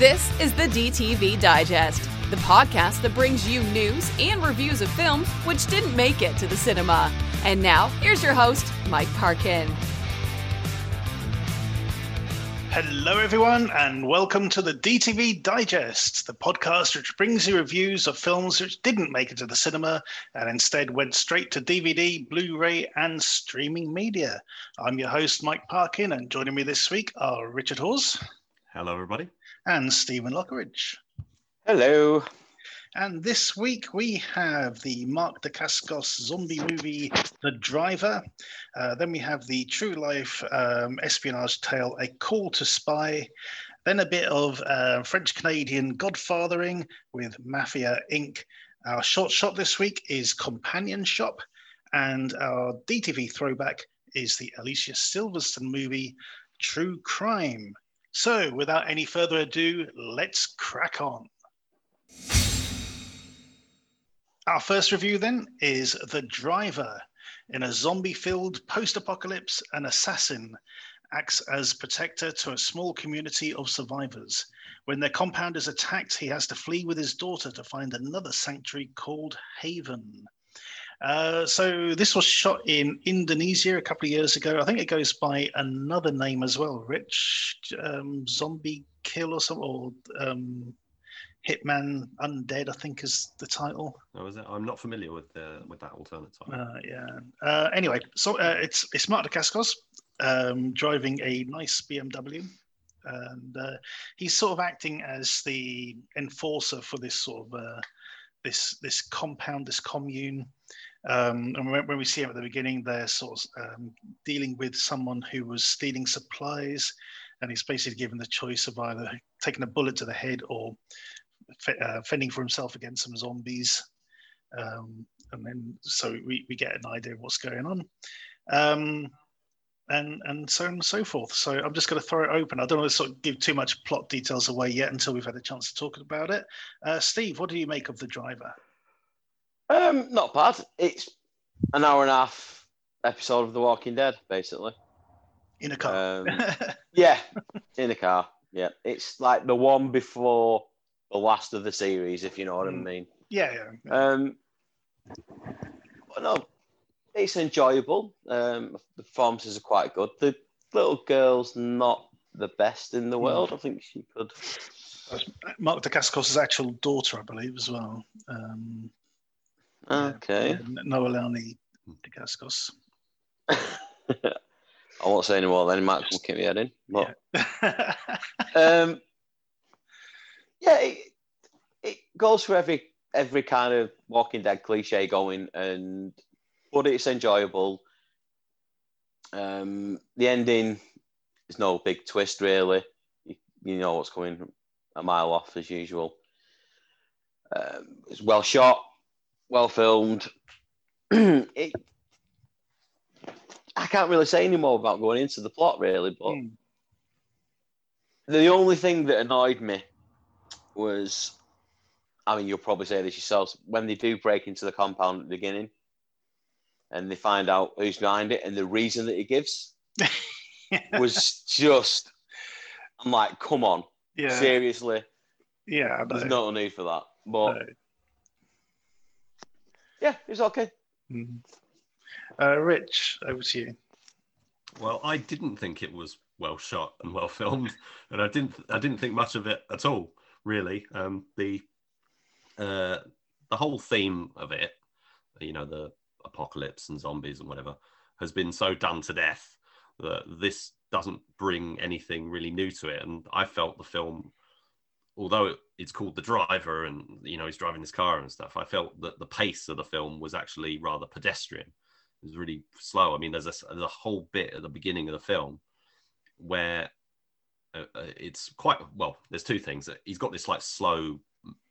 This is the DTV Digest, the podcast that brings you news and reviews of films which didn't make it to the cinema. And now, here's your host, Mike Parkin. Hello, everyone, and welcome to the DTV Digest, the podcast which brings you reviews of films which didn't make it to the cinema and instead went straight to DVD, Blu ray, and streaming media. I'm your host, Mike Parkin, and joining me this week are Richard Hawes. Hello, everybody and Stephen Lockeridge. Hello. And this week we have the Mark Dacascos zombie movie, The Driver. Uh, then we have the true life um, espionage tale, A Call to Spy. Then a bit of uh, French Canadian godfathering with Mafia Inc. Our short shot this week is Companion Shop. And our DTV throwback is the Alicia Silverstone movie, True Crime. So, without any further ado, let's crack on. Our first review then is The Driver. In a zombie filled post apocalypse, an assassin acts as protector to a small community of survivors. When their compound is attacked, he has to flee with his daughter to find another sanctuary called Haven. Uh, so this was shot in Indonesia a couple of years ago. I think it goes by another name as well, Rich um, Zombie Kill or something, or um, Hitman Undead. I think is the title. Oh, is it? I'm not familiar with the with that alternate title. Uh, yeah. Uh, anyway, so uh, it's it's Mark Dacascos um, driving a nice BMW. And uh, he's sort of acting as the enforcer for this sort of uh, this this compound, this commune. Um, and when, we see him at the beginning, they're sort of um, dealing with someone who was stealing supplies, and he's basically given the choice of either taking a bullet to the head or uh, fending for himself against some zombies. Um, and then so we, we get an idea of what's going on. Um, and and so on and so forth. So I'm just going to throw it open. I don't want to sort of give too much plot details away yet until we've had a chance to talk about it. Uh, Steve, what do you make of the driver? Um, not bad. It's an hour and a half episode of The Walking Dead, basically. In a car. Um, yeah, in a car. Yeah, it's like the one before the last of the series, if you know what mm. I mean. Yeah, yeah. yeah. Um, no, it's enjoyable. Um, the performances are quite good. The little girl's not the best in the mm. world. I think she could. Mark Dacascos' actual daughter, I believe, as well. Um, Okay. Yeah, Noelani Dacascos. I won't say any more then. Max will keep me heading. But, yeah. um, yeah, it, it goes for every every kind of Walking Dead cliche going, and but it's enjoyable. Um, the ending is no big twist really. You, you know what's coming a mile off as usual. Um, it's well shot well filmed. it, I can't really say any more about going into the plot, really. But mm. the only thing that annoyed me was, I mean, you'll probably say this yourselves, when they do break into the compound at the beginning, and they find out who's behind it, and the reason that he gives was just, I'm like, come on, yeah. seriously. Yeah, there's no need for that. But no yeah, it was okay. Mm-hmm. Uh, Rich, over to you. Well, I didn't think it was well shot and well filmed, and I didn't I didn't think much of it at all. Really, um, the uh, the whole theme of it, you know, the apocalypse and zombies and whatever, has been so done to death that this doesn't bring anything really new to it. And I felt the film although it's called the driver and you know he's driving his car and stuff i felt that the pace of the film was actually rather pedestrian. It was really slow. I mean there's a, there's a whole bit at the beginning of the film where uh, uh, it's quite well there's two things. He's got this like slow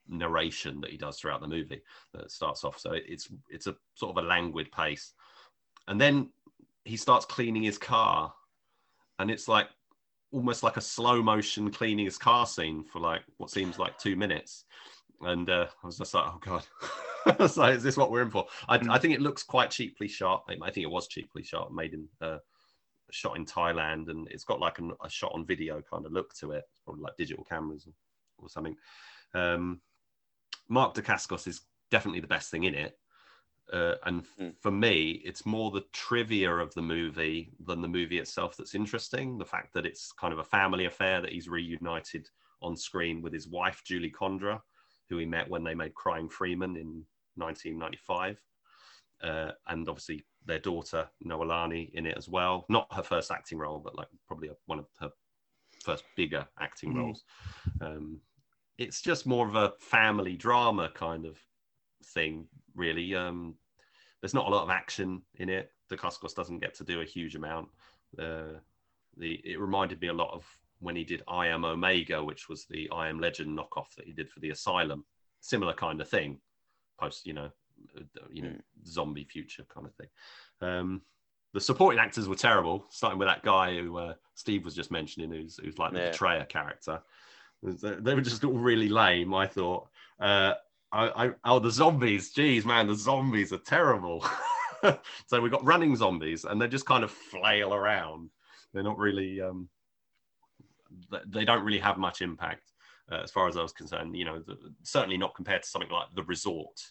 narration that he does throughout the movie that starts off. So it's it's a sort of a languid pace. And then he starts cleaning his car and it's like almost like a slow motion cleaning his car scene for like what seems like two minutes. And uh, I was just like, oh god, so is this what we're in for? I, I, think it looks quite cheaply shot. I think it was cheaply shot, made in uh, shot in Thailand, and it's got like an, a shot on video kind of look to it. Probably like digital cameras. or something. Um, Mark Dacascos is definitely the best thing in it. Uh, and mm. for me, it's more the trivia of the movie than the movie itself that's interesting. The fact that it's kind of a family affair that he's reunited on screen with his wife, Julie Condra, who he met when they made Crying Freeman in 1995. Uh, and obviously their daughter, Noelani, in it as well. Not her first acting role, but like probably one of her first bigger acting mm. roles. Um, it's just more of a family drama kind of thing, really. Um, there's not a lot of action in it. The Dacascos doesn't get to do a huge amount. Uh, the it reminded me a lot of when he did I Am Omega, which was the I Am Legend knockoff that he did for the Asylum. Similar kind of thing, post you know, uh, you know, mm. zombie future kind of thing. Um, the supporting actors were terrible, starting with that guy who uh, Steve was just mentioning, who's who's like the yeah. betrayer character. They were just all really lame. I thought. Uh, I, I, oh, the zombies! Geez, man, the zombies are terrible. so we've got running zombies, and they just kind of flail around. They're not really. Um, they don't really have much impact, uh, as far as I was concerned. You know, the, certainly not compared to something like the resort,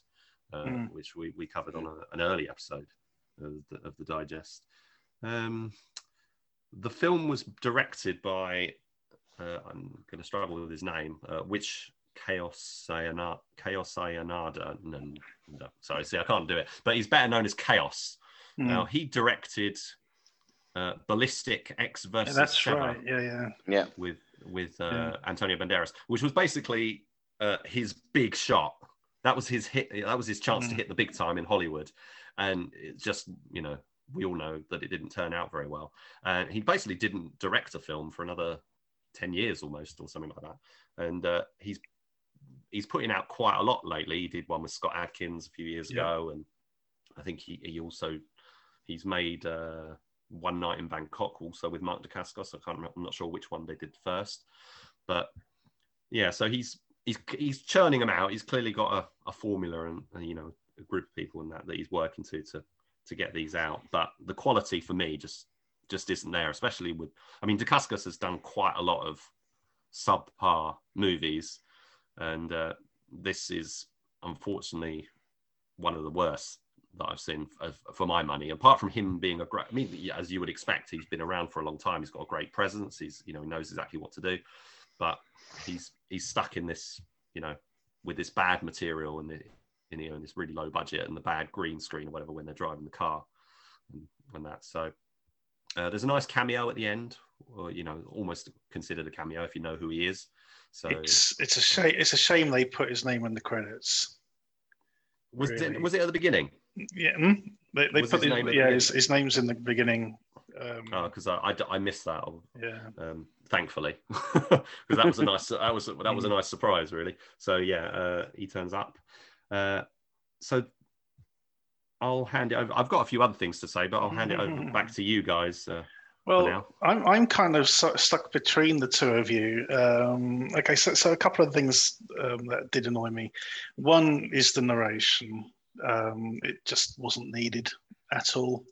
uh, mm. which we, we covered on a, an early episode of the, of the digest. Um, the film was directed by uh, I'm going to struggle with his name, uh, which Chaos Sayonara, Chaos Sayonara. No, no, sorry, see, I can't do it. But he's better known as Kaos. Mm. Now he directed uh, Ballistic Ecks versus. Yeah, that's right. Yeah, yeah, yeah. With with uh, yeah. Antonio Banderas, which was basically uh, his big shot. That was his hit. That was his chance mm. to hmm. hit the big time in Hollywood, and it just you know we all know that it didn't turn out very well. And he basically didn't direct a film for another 10 years almost or something like that and uh, he's he's putting out quite a lot lately he did one with scott adkins a few years yeah. ago and i think he, he also he's made uh, one night in bangkok also with mark dacascos i can't remember i'm not sure which one they did first but yeah so he's he's he's churning them out he's clearly got a, a formula and, and you know a group of people in that that he's working to to to get these out but the quality for me just just isn't there, especially with. I mean, Dacascos has done quite a lot of subpar movies, and uh, this is unfortunately one of the worst that I've seen for my money. Apart from him being a great, I mean, as you would expect, he's been around for a long time. He's got a great presence. He's you know he knows exactly what to do, but he's he's stuck in this you know with this bad material and the, in, you know, this really low budget and the bad green screen or whatever when they're driving the car and, and that. So uh, there's a nice cameo at the end, or you know, almost considered a cameo if you know who he is. So it's it's a shame. It's a shame they put his name in the credits. Was really. it, was it at the beginning? Yeah, mm, they, they put his, name yeah his, his, name's in the beginning. Um, oh, because I, I, I, missed that. Yeah. Um, thankfully, because that was a nice that was that was a nice surprise, really. So yeah, uh, he turns up. Uh, so I'll hand it over. I've got a few other things to say, but I'll hand it over back to you guys. Uh, well, I'm I'm kind of stuck between the two of you. Um, okay, so so a couple of things um, that did annoy me. One is the narration. Um, it just wasn't needed at all.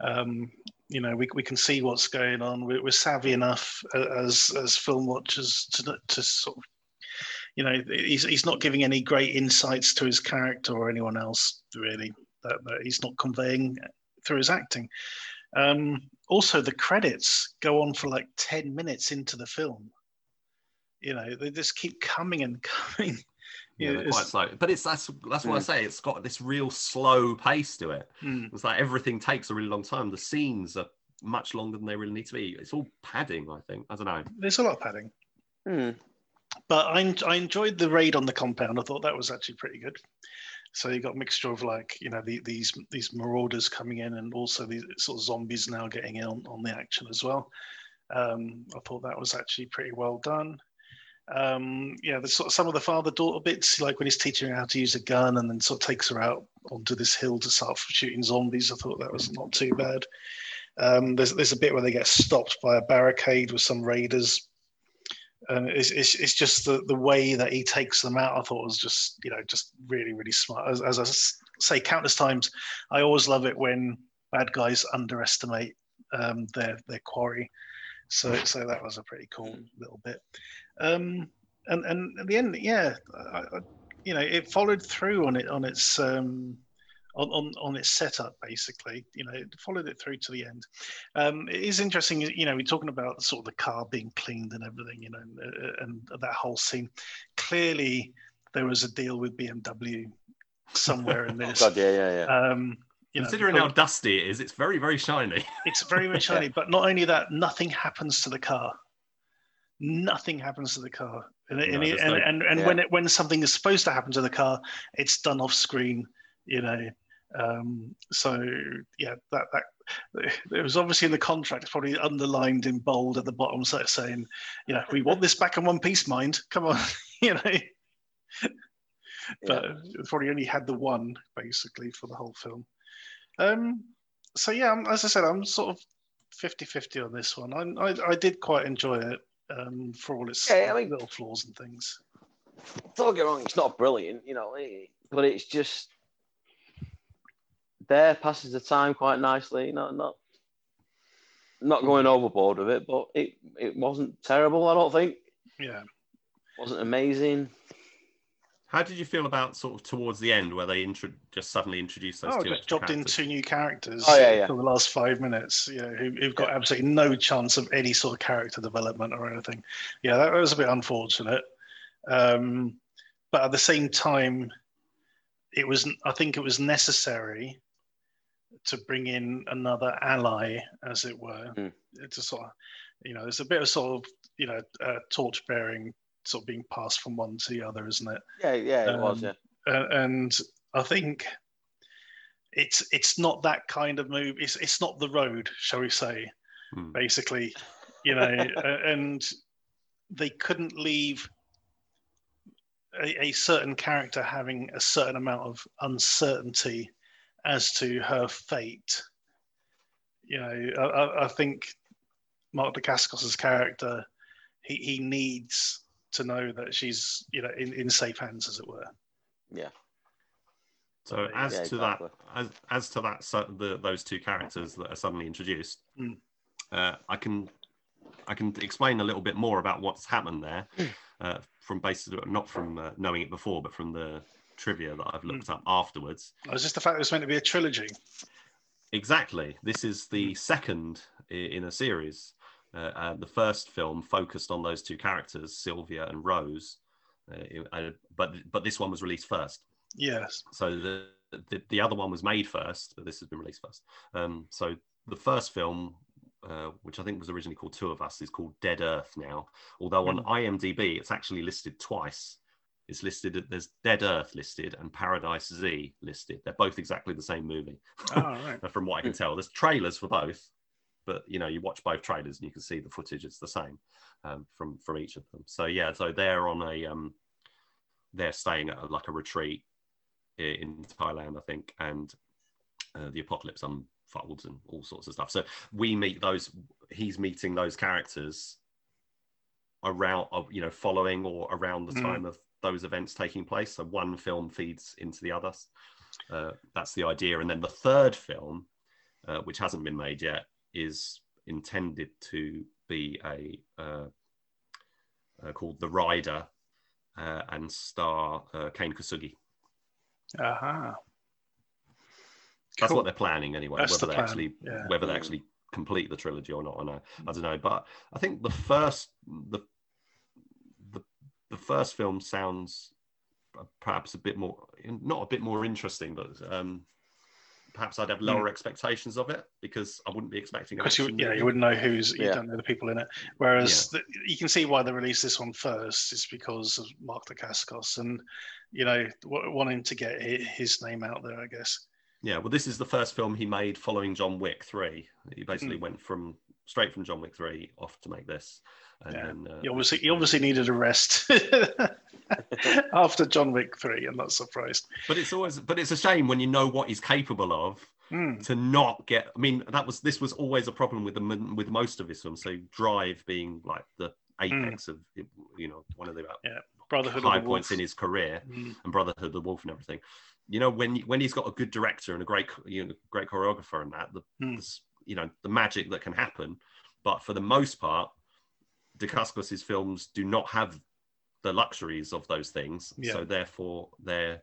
Um, you know, we, we can see what's going on. We're, we're savvy enough as as film watchers to to sort of, you know, he's he's not giving any great insights to his character or anyone else really that, that he's not conveying through his acting. Um, also, the credits go on for like 10 minutes into the film. You know, they just keep coming and coming. Yeah, know, quite slow. But it's that's that's what I say. It's got this real slow pace to it. Mm. It's like everything takes a really long time. The scenes are much longer than they really need to be. It's all padding, I think. I don't know. There's a lot of padding. Mm. But I, I enjoyed the raid on the compound. I thought that was actually pretty good. So you got a mixture of like you know the, these these marauders coming in and also these sort of zombies now getting in on, on the action as well. Um, I thought that was actually pretty well done. Um, yeah, there's sort of some of the father-daughter bits, like when he's teaching her how to use a gun and then sort of takes her out onto this hill to start shooting zombies. I thought that was not too bad. Um, there's there's a bit where they get stopped by a barricade with some raiders and it's, it's, it's just the, the way that he takes them out. I thought was just you know just really really smart. As, as I say countless times, I always love it when bad guys underestimate um, their their quarry. So so that was a pretty cool little bit. Um, and and at the end, yeah, I, I, you know, it followed through on it on its um, on, on, on its setup, basically. You know, it followed it through to the end. Um, it is interesting, you know, we're talking about sort of the car being cleaned and everything, you know, and, uh, and that whole scene. Clearly, there was a deal with BMW somewhere in this. God, yeah, yeah, yeah. Um, you know, Considering how dusty it is, it's very, very shiny. it's very, very shiny. But not only that, nothing happens to the car. Nothing happens to the car, and No, and, there's and, no- and, and yeah. when it, when something is supposed to happen to the car, it's done off screen. You know, um, so yeah, that that it was obviously in the contract, It's probably underlined in bold at the bottom, so saying, you know, we want this back in one piece, mind. Come on, you know. But it's probably only had the one basically for the whole film. Um, so yeah, I'm- as I said, I'm sort of 50-50 on this one. I, I, I did quite enjoy it um, for all its Yeah, I mean- little flaws and things. don't get wrong, it's not brilliant, you know, eh, but it's just there passes the time quite nicely. Not not not going overboard with it, but it it wasn't terrible. I don't think Yeah. wasn't amazing. How did you feel about sort of towards the end where they intro- just suddenly introduced those Oh, two just extra dropped in two new characters Oh, yeah, yeah. for the last five minutes, you know, who, who've got absolutely no chance of any sort of character development or anything. Yeah, that was a bit unfortunate. Um, but at the same time, it was, I think it was necessary to bring in another ally, as it were, Mm. to sort of, you know, there's a bit of sort of, you know, uh, torch bearing sort of being passed from one to the other, isn't it? Yeah, yeah, it was. Um, Yeah, uh, and I think it's it's not that kind of move. It's it's not the road, shall we say? Hmm. Basically, you know, uh, and they couldn't leave a, a certain character having a certain amount of uncertainty as to her fate. You know, I, I, I think Mark Dacascos's character, he, he needs to know that she's, you know, in, in safe hands, as it were. yeah. So as Yeah, to exactly. that, as as to that, so the, those two characters that are suddenly introduced, Mm. uh, I can I can explain a little bit more about what's happened there, Hmm. uh, from basically not from uh, knowing it before, but from the trivia that I've Hmm. looked up afterwards. It was just the fact it was meant to be a trilogy. Exactly. This is the second in a series. Uh, uh, the first film focused on those two characters, Sylvia and Rose, uh, it- uh, but but this one was released first. Yes. So the, the the other one was made first, but this has been released first. Um, so the first film, uh, which I think was originally called Two of Us, is called Dead Earth now. Although on IMDb it's actually listed twice. It's listed. At there's Dead Earth listed and Paradise Z listed. They're both exactly the same movie. Oh, right. from what I can tell. There's trailers for both, but you know, you watch both trailers and you can see the footage is the same um, from from each of them. So yeah, so they're on a um, they're staying at a, like a retreat in Thailand, I think, and uh, the apocalypse unfolds and all sorts of stuff. So we meet those. He's meeting those characters around you know following or around the Mm. time of those events taking place. So one film feeds into the other. Uh, that's the idea. And then the third film, uh, which hasn't been made yet, is intended to be a uh, uh, called The Rider uh, and star uh, Kane Kosugi. Aha. That's Cool. what they're planning anyway. That's whether the they plan, actually yeah. whether they actually complete the trilogy or not, I know. I don't know. But I think the first the the first film sounds perhaps a bit more not a bit more interesting, but um, perhaps I'd have lower expectations of it because I wouldn't be expecting. Because you, yeah, you wouldn't know who's you Yeah. don't know the people in it. Whereas the, you can see why they released this one first is because of Mark Dacascos and you know w- wanting to get his name out there, I guess. Yeah, well, this is the first film he made following John Wick three. He Hmm. basically went from straight from John Wick three off to make this, and Yeah. then uh, He obviously he obviously needed a rest after John Wick three. I'm not surprised. But it's always, but it's a shame when you know what he's capable of Hmm. to not get. I mean, that was this was always a problem with the with most of his films. So Drive being like the apex of you know one of the Brotherhood high of the points in his career, Hmm. and Brotherhood of the Wolf and everything. You know, when when he's got a good director and a great you know great choreographer and that, the, Hmm. the you know the magic that can happen. But for the most part, Dacascos's films do not have the luxuries of those things. Yeah. So therefore, they're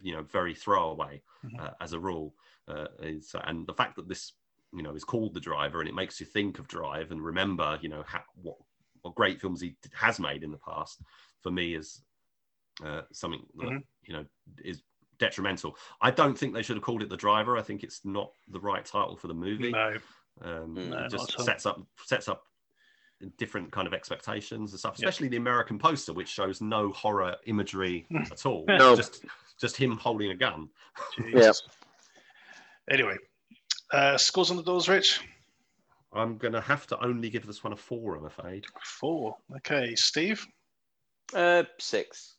you know very throwaway Mhm. uh, as a rule. Uh, is, and the fact that this you know is called the driver and it makes you think of Drive and remember you know how, what what great films he d- has made in the past for me is uh, something that Mhm. you know is detrimental. I don't think they should have called it the driver. I think it's not the right title for the movie. No, Um, No, it just sets up sets up different kind of expectations and stuff, Yeah. especially the American poster, which shows no horror imagery at all. No. Just just him holding a gun. Jesus. Anyway, uh, scores on the doors, Rich. I'm gonna have to only give this one a four, I'm afraid. Four. Okay, Steve. Uh, six.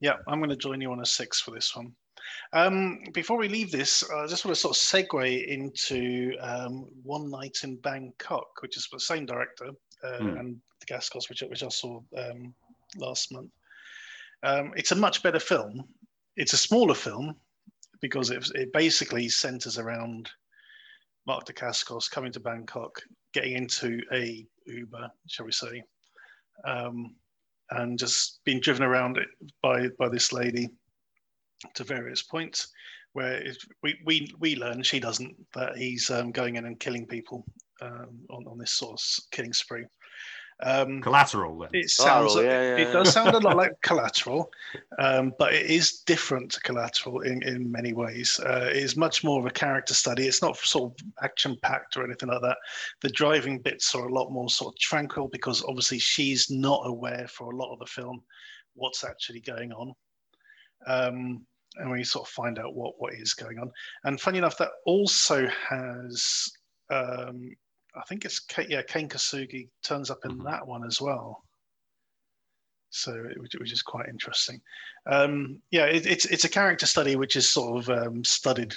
Yeah, I'm going to join you on a six for this one. Um, before we leave this, I just want to sort of segue into um, One Night in Bangkok, which is the same director uh, Hmm. and Dacascos, which, I- which I saw um, last month. Um, it's a much better film. It's a smaller film because it, it basically centers around Mark de Dacascos coming to Bangkok, getting into a Uber, shall we say, um, and just being driven around by by this lady to various points where it, we, we we learn she doesn't that he's um, going in and killing people um, on, on this sort of killing spree. Um, Collateral then. it sounds Collateral, yeah, yeah, it does sound a lot like collateral um, but it is different to collateral in, in many ways. Uh, it is much more of a character study. It's not sort of action packed or anything like that. The driving bits are a lot more sort of tranquil because obviously she's not aware for a lot of the film what's actually going on um, and we sort of find out what what is going on and funny enough that also has um, I think it's yeah Kane Kosugi turns up in Mhm. that one as well. So which, which is quite interesting. Um, yeah, it, it's it's a character study which is sort of um, studied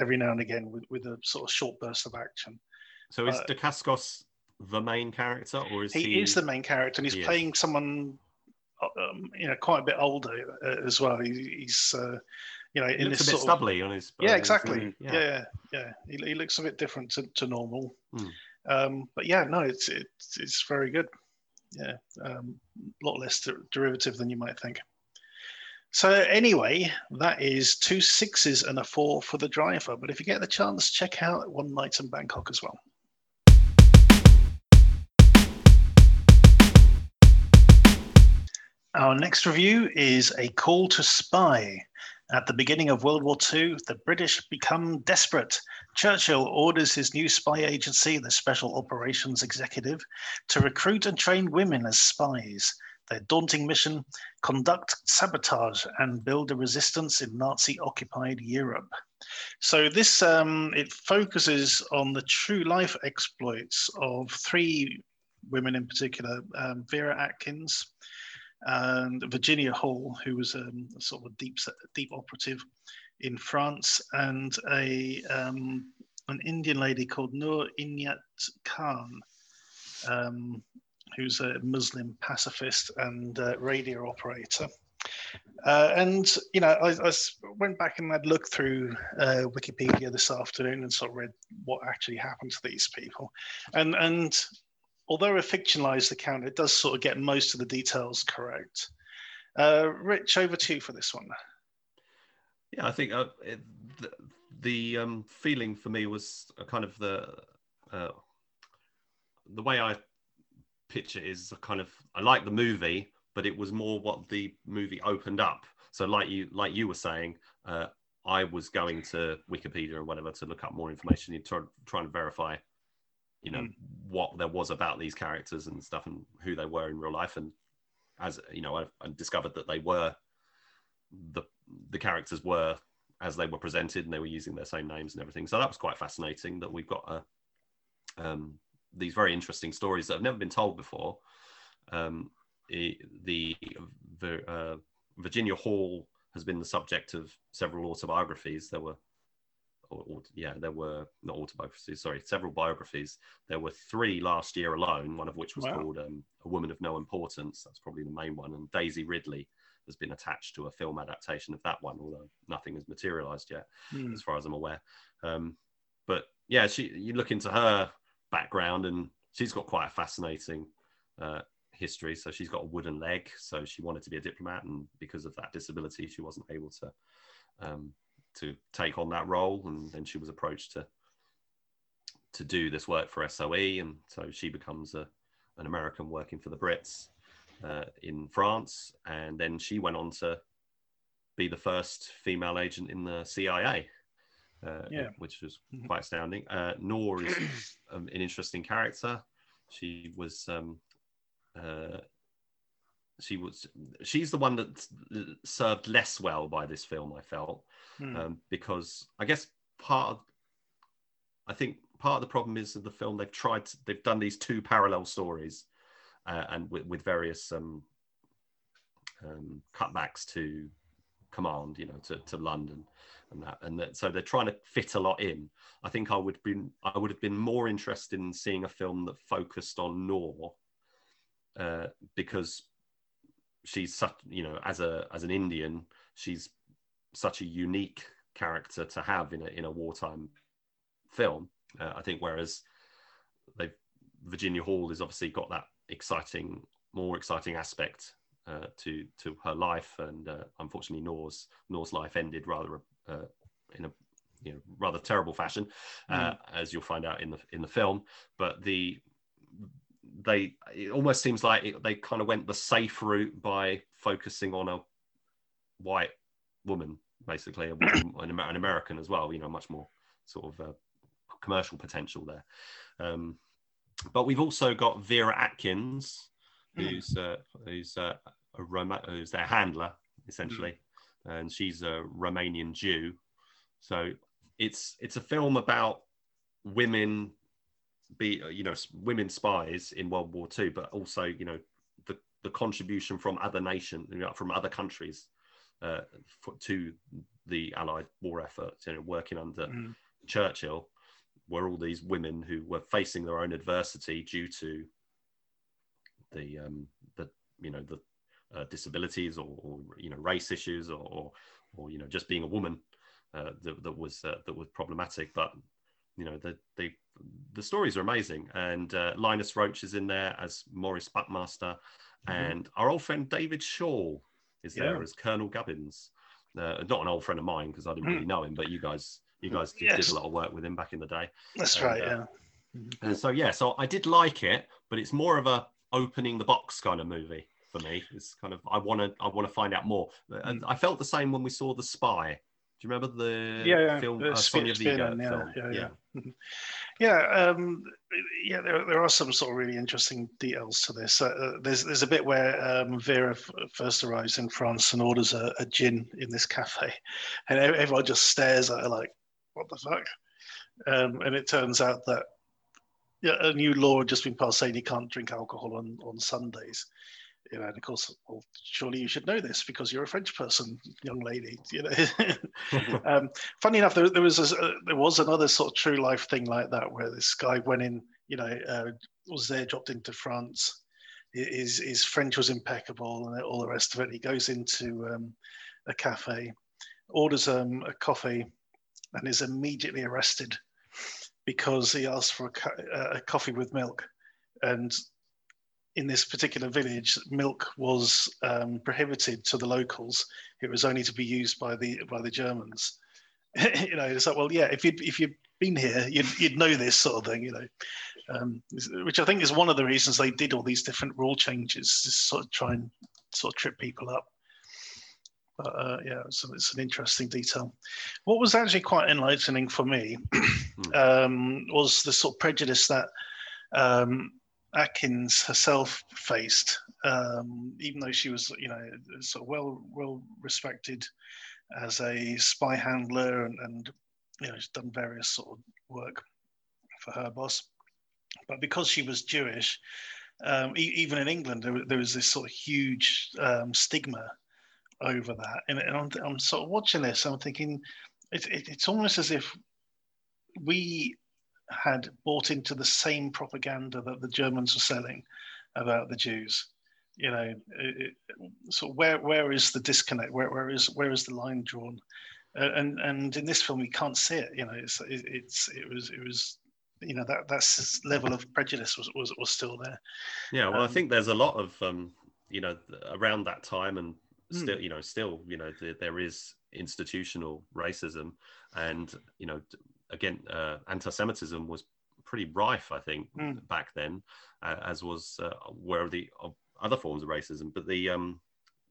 every now and again with, with a sort of short burst of action. So is uh, Dacascos the main character, or is He, he? is the main character, and he's He is. playing someone, uh, um, you know, quite a bit older uh, as well. He, he's, uh, you know, in looks this a bit sort of stubbly on his. yeah exactly yeah. yeah yeah. He, he looks a bit different to, to normal Hmm. um but yeah no it's it's it's very good yeah um a lot less der- derivative than you might think so anyway that is two sixes and a four for the driver but if you get the chance check out one night in bangkok as well Our next review is A Call to Spy. At the beginning of World War II, the British become desperate. Churchill orders his new spy agency, the Special Operations Executive, to recruit and train women as spies. Their daunting mission conduct sabotage and build a resistance in Nazi occupied Europe. So, this um, it focuses on the true life exploits of three women in particular um, Vera Atkins, and Virginia Hall, who was um, a sort of a deep deep operative in France, and a um, an Indian lady called Noor Inayat Khan, um, who's a Muslim pacifist and uh, radio operator. Uh, and you know, I went back and I'd looked through uh, Wikipedia this afternoon and sort of read what actually happened to these people, and and although a fictionalized account, it does sort of get most of the details correct. Uh, Rich, over to you for this one. Yeah, I think uh, it, the, the um, feeling for me was kind of the uh, the way I it is kind of I like the movie, but it was more what the movie opened up. So, like you like you were saying, uh, I was going to Wikipedia or whatever to look up more information and try, trying to verify, you know, Mm. what there was about these characters and stuff and who they were in real life. And as you know, I, I discovered that they were the the characters were as they were presented and they were using their same names and everything. So that was quite fascinating that we've got a, um, these very interesting stories that have never been told before. Um, the the uh, Virginia Hall has been the subject of several autobiographies. There were, or, yeah, there were not autobiographies. Sorry, several biographies. There were three last year alone. One of which was Wow. called um, "A Woman of No Importance." That's probably the main one. And Daisy Ridley has been attached to a film adaptation of that one, although nothing has materialized yet Hmm. as far as I'm aware. Um, but yeah, she you look into her background and she's got quite a fascinating uh, history. So she's got a wooden leg. So she wanted to be a diplomat, and because of that disability, she wasn't able to um, to take on that role. And then she was approached to to do this work for SOE, and so she becomes a an American working for the Brits uh, in France, and then she went on to be the first female agent in the CIA. Uh, yeah. which was mm-hmm. quite astounding. Uh, Noor is um, an interesting character. She was um, uh, she was she's the one that served less well by this film. I felt mm. um, because I guess part of I think part of the problem is that the film they've tried to, they've done these two parallel stories uh, and with, with various um, um, cutbacks to command you know to, to london and that and that, so they're trying to fit a lot in i think i would been i would have been more interested in seeing a film that focused on Noor uh, because she's such you know as a as an indian she's such a unique character to have in a in a wartime film uh, I think whereas they've Virginia Hall has obviously got that exciting, more exciting aspect uh, to to her life, and uh, unfortunately, Noor's Noor's life ended rather uh, in a you know rather terrible fashion, mm. as you'll find out in the in the film. But the they it almost seems like it, they kind of went the safe route by focusing on a white woman, basically, an, an American as well. You know, much more sort of uh, commercial potential there. Um, but we've also got Vera Atkins, hmm. who's uh, who's uh, a Roma- who's their handler essentially, mm. and she's a Romanian Jew. So it's it's a film about women be you know women spies in World War II, but also you know the the contribution from other nations, you know, from other countries uh, for, to the Allied war effort, you know, working under mm. Churchill were all these women who were facing their own adversity due to the um, the you know the uh, disabilities or, or, you know race issues or, or, or you know just being a woman uh, that, that was uh, that was problematic but you know the the the stories are amazing and uh, Linus roach is in there as Maurice Buckmaster mm-hmm. and our old friend David Shaw is there yeah. as Colonel Gubbins uh, not an old friend of mine because I didn't really mm. know him but you guys you guys did, yes. did, a lot of work with him back in the day. That's and, right, uh, yeah. And so yeah, so I did like it, but it's more of a opening the box kind of movie for me. It's kind of I want to I want to find out more. And mm. I felt the same when we saw The Spy. Do you remember the yeah, yeah. film uh, Sonia Vigo yeah, film? Yeah, yeah, yeah. yeah, um, yeah there, there are some sort of really interesting details to this. Uh, uh there's there's a bit where um, Vera f- first arrives in France and orders a, a, gin in this cafe, and everyone just stares at her like, what the fuck? Um, and it turns out that yeah, a new law had just been passed saying you can't drink alcohol on, on Sundays. You know, and of course, well, surely you should know this because you're a French person, young lady. You know, um, funny enough, there, there was a, uh, there was another sort of true life thing like that where this guy went in, you know, uh, was there, dropped into France. His his French was impeccable and all the rest of it. He goes into um, a cafe, orders um, a coffee, and is immediately arrested because he asked for a, a coffee with milk. And in this particular village, milk was um, prohibited to the locals. It was only to be used by the by the Germans. you know, it's like, well, yeah, if you if you'd been here, you'd, you'd know this sort of thing. You know, um, which I think is one of the reasons they did all these different rule changes to sort of try and sort of trip people up. But uh, yeah, it's, it's, an interesting detail. What was actually quite enlightening for me hmm. um, was the sort of prejudice that um, Atkins herself faced, um, even though she was, you know, sort of well well respected as a spy handler and, and you know she's done various sort of work for her boss. But because she was Jewish, um, e- even in England, there, there, was this sort of huge um, stigma over that. And, and I'm, I'm, sort of watching this, I'm thinking it, it, it's almost as if we had bought into the same propaganda that the Germans were selling about the Jews. You know, it, so where where is the disconnect? Where where is where is the line drawn? Uh, and and in this film, we can't see it. You know, it's it, it's it was it was you know that that's level of prejudice was was, was still there. Yeah, well, um, I think there's a lot of um, you know around that time and hmm. still you know still you know there is institutional racism and you know again uh, anti-Semitism was pretty rife, I think, mm. back then, uh, as was uh, where the uh, other forms of racism. But the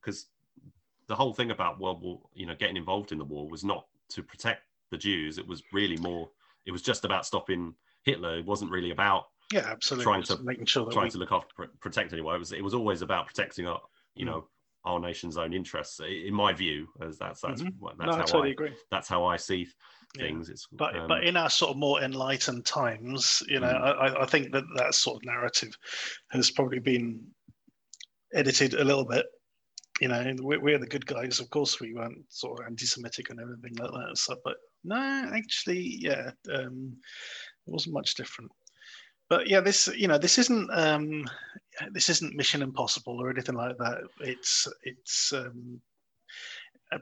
because um, the whole thing about World War, you know, getting involved in the war was not to protect the Jews. It was really more. It was just about stopping Hitler. It wasn't really about yeah, absolutely trying to making sure trying we... to look after protect anyone. It was it was always about protecting our you mm. know our nation's own interests. In my view, as that's that's mm-hmm. that's no, how I, totally I agree. that's how I see things. Yeah. It's but um, but in our sort of more enlightened times, you know, mm. I, I think that that sort of narrative has probably been edited a little bit. You know, we're, we're the good guys. Of course, we weren't sort of anti-Semitic and everything like that. So, but no, actually, yeah, um, it wasn't much different. But yeah, this you know, this isn't um, this isn't Mission Impossible or anything like that. It's it's um,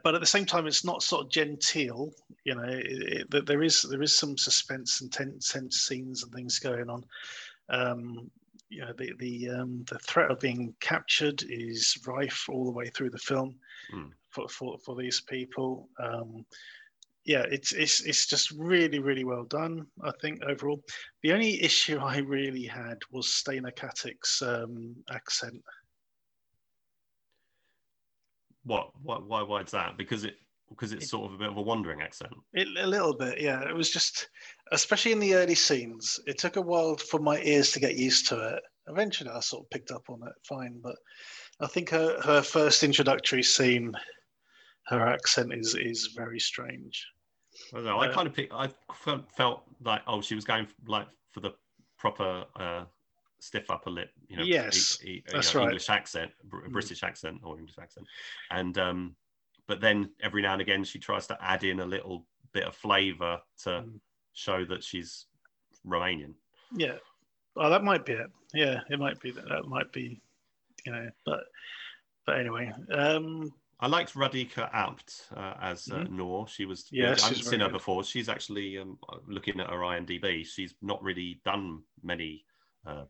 but at the same time, it's not sort of genteel. You know, it, it, there is there is some suspense and tense, tense scenes and things going on. Um, you know, the the um, the threat of being captured is rife all the way through the film mm. for, for for these people. Um, yeah, it's it's it's just really really well done. I think overall, the only issue I really had was Stana Katic's um, accent. What? Why? Why? Why is that? Because it because it's sort of a bit of a wandering accent. It, a little bit, yeah. It was just, especially in the early scenes, it took a while for my ears to get used to it. Eventually, I sort of picked up on it fine, but I think her, her first introductory scene, her accent is is very strange. I uh, kind of picked. I felt like oh, she was going like for the proper uh, stiff upper lip, you know, yes, e- e- that's you know, right. English accent, mm. British accent or English accent, and um, but then every now and again she tries to add in a little bit of flavour to mm. show that she's Romanian. Yeah, well, that might be it. Yeah, it might be that. That might be, you know, but but anyway. Um, I liked Radhika Apte uh, as uh, mm-hmm. Noor. She was. Yeah, I haven't seen her good. before. She's actually um, looking at her IMDb. She's not really done many uh,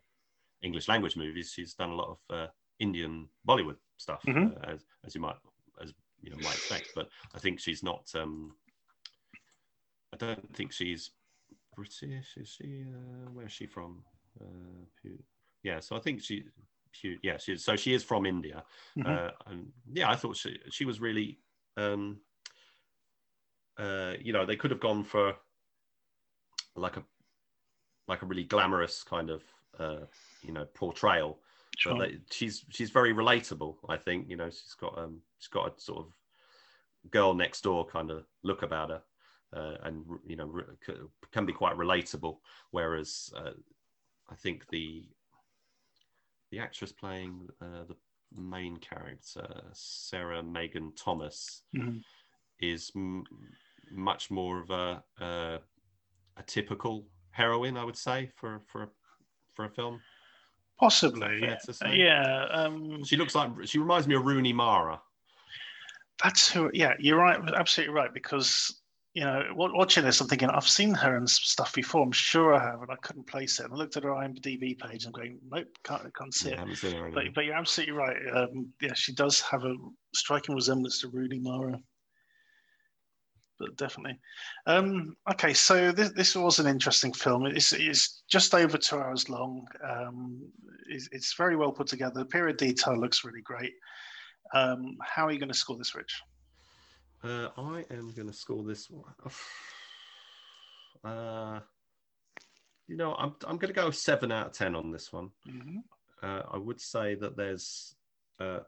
English language movies. She's done a lot of uh, Indian Bollywood stuff, mm-hmm. Uh, as, as you might as you know might expect. But I think she's not. Um, I don't think she's British. Is she? Uh, where is she from? Uh, yeah, so I think she. Yeah, she, so she is from India, mm-hmm. uh, and yeah, I thought she she was really, um, uh, you know, they could have gone for like a like a really glamorous kind of uh, you know portrayal. Sure. But they, she's she's very relatable. I think you know she's got um she's got a sort of girl next door kind of look about her, uh, and you know re- can be quite relatable. Whereas uh, I think the the actress playing uh, the main character, Sarah Megan Thomas, mm-hmm. is m- much more of a, a a typical heroine, I would say, for for for a film. Possibly, yeah. Um, she looks like she reminds me of Rooney Mara. That's who. Yeah, you're right. Absolutely right. Because you know, watching this, I'm thinking I've seen her and stuff before. I'm sure I have, and I couldn't place it. And I looked at her IMDb page. and I'm going, nope, can't, can't see yeah, it. But, but, you're absolutely right. Um, yeah, she does have a striking resemblance to Rooney Mara but definitely. Um, okay, so this, this was an interesting film. It's, it's just over two hours long. Um, it's, it's, very well put together. The period detail looks really great. Um, how are you going to score this, Rich? Uh, I am going to score this one. Uh, you know, I'm, I'm going to go seven out of 10 on this one. Mm-hmm. Uh, I would say that there's uh,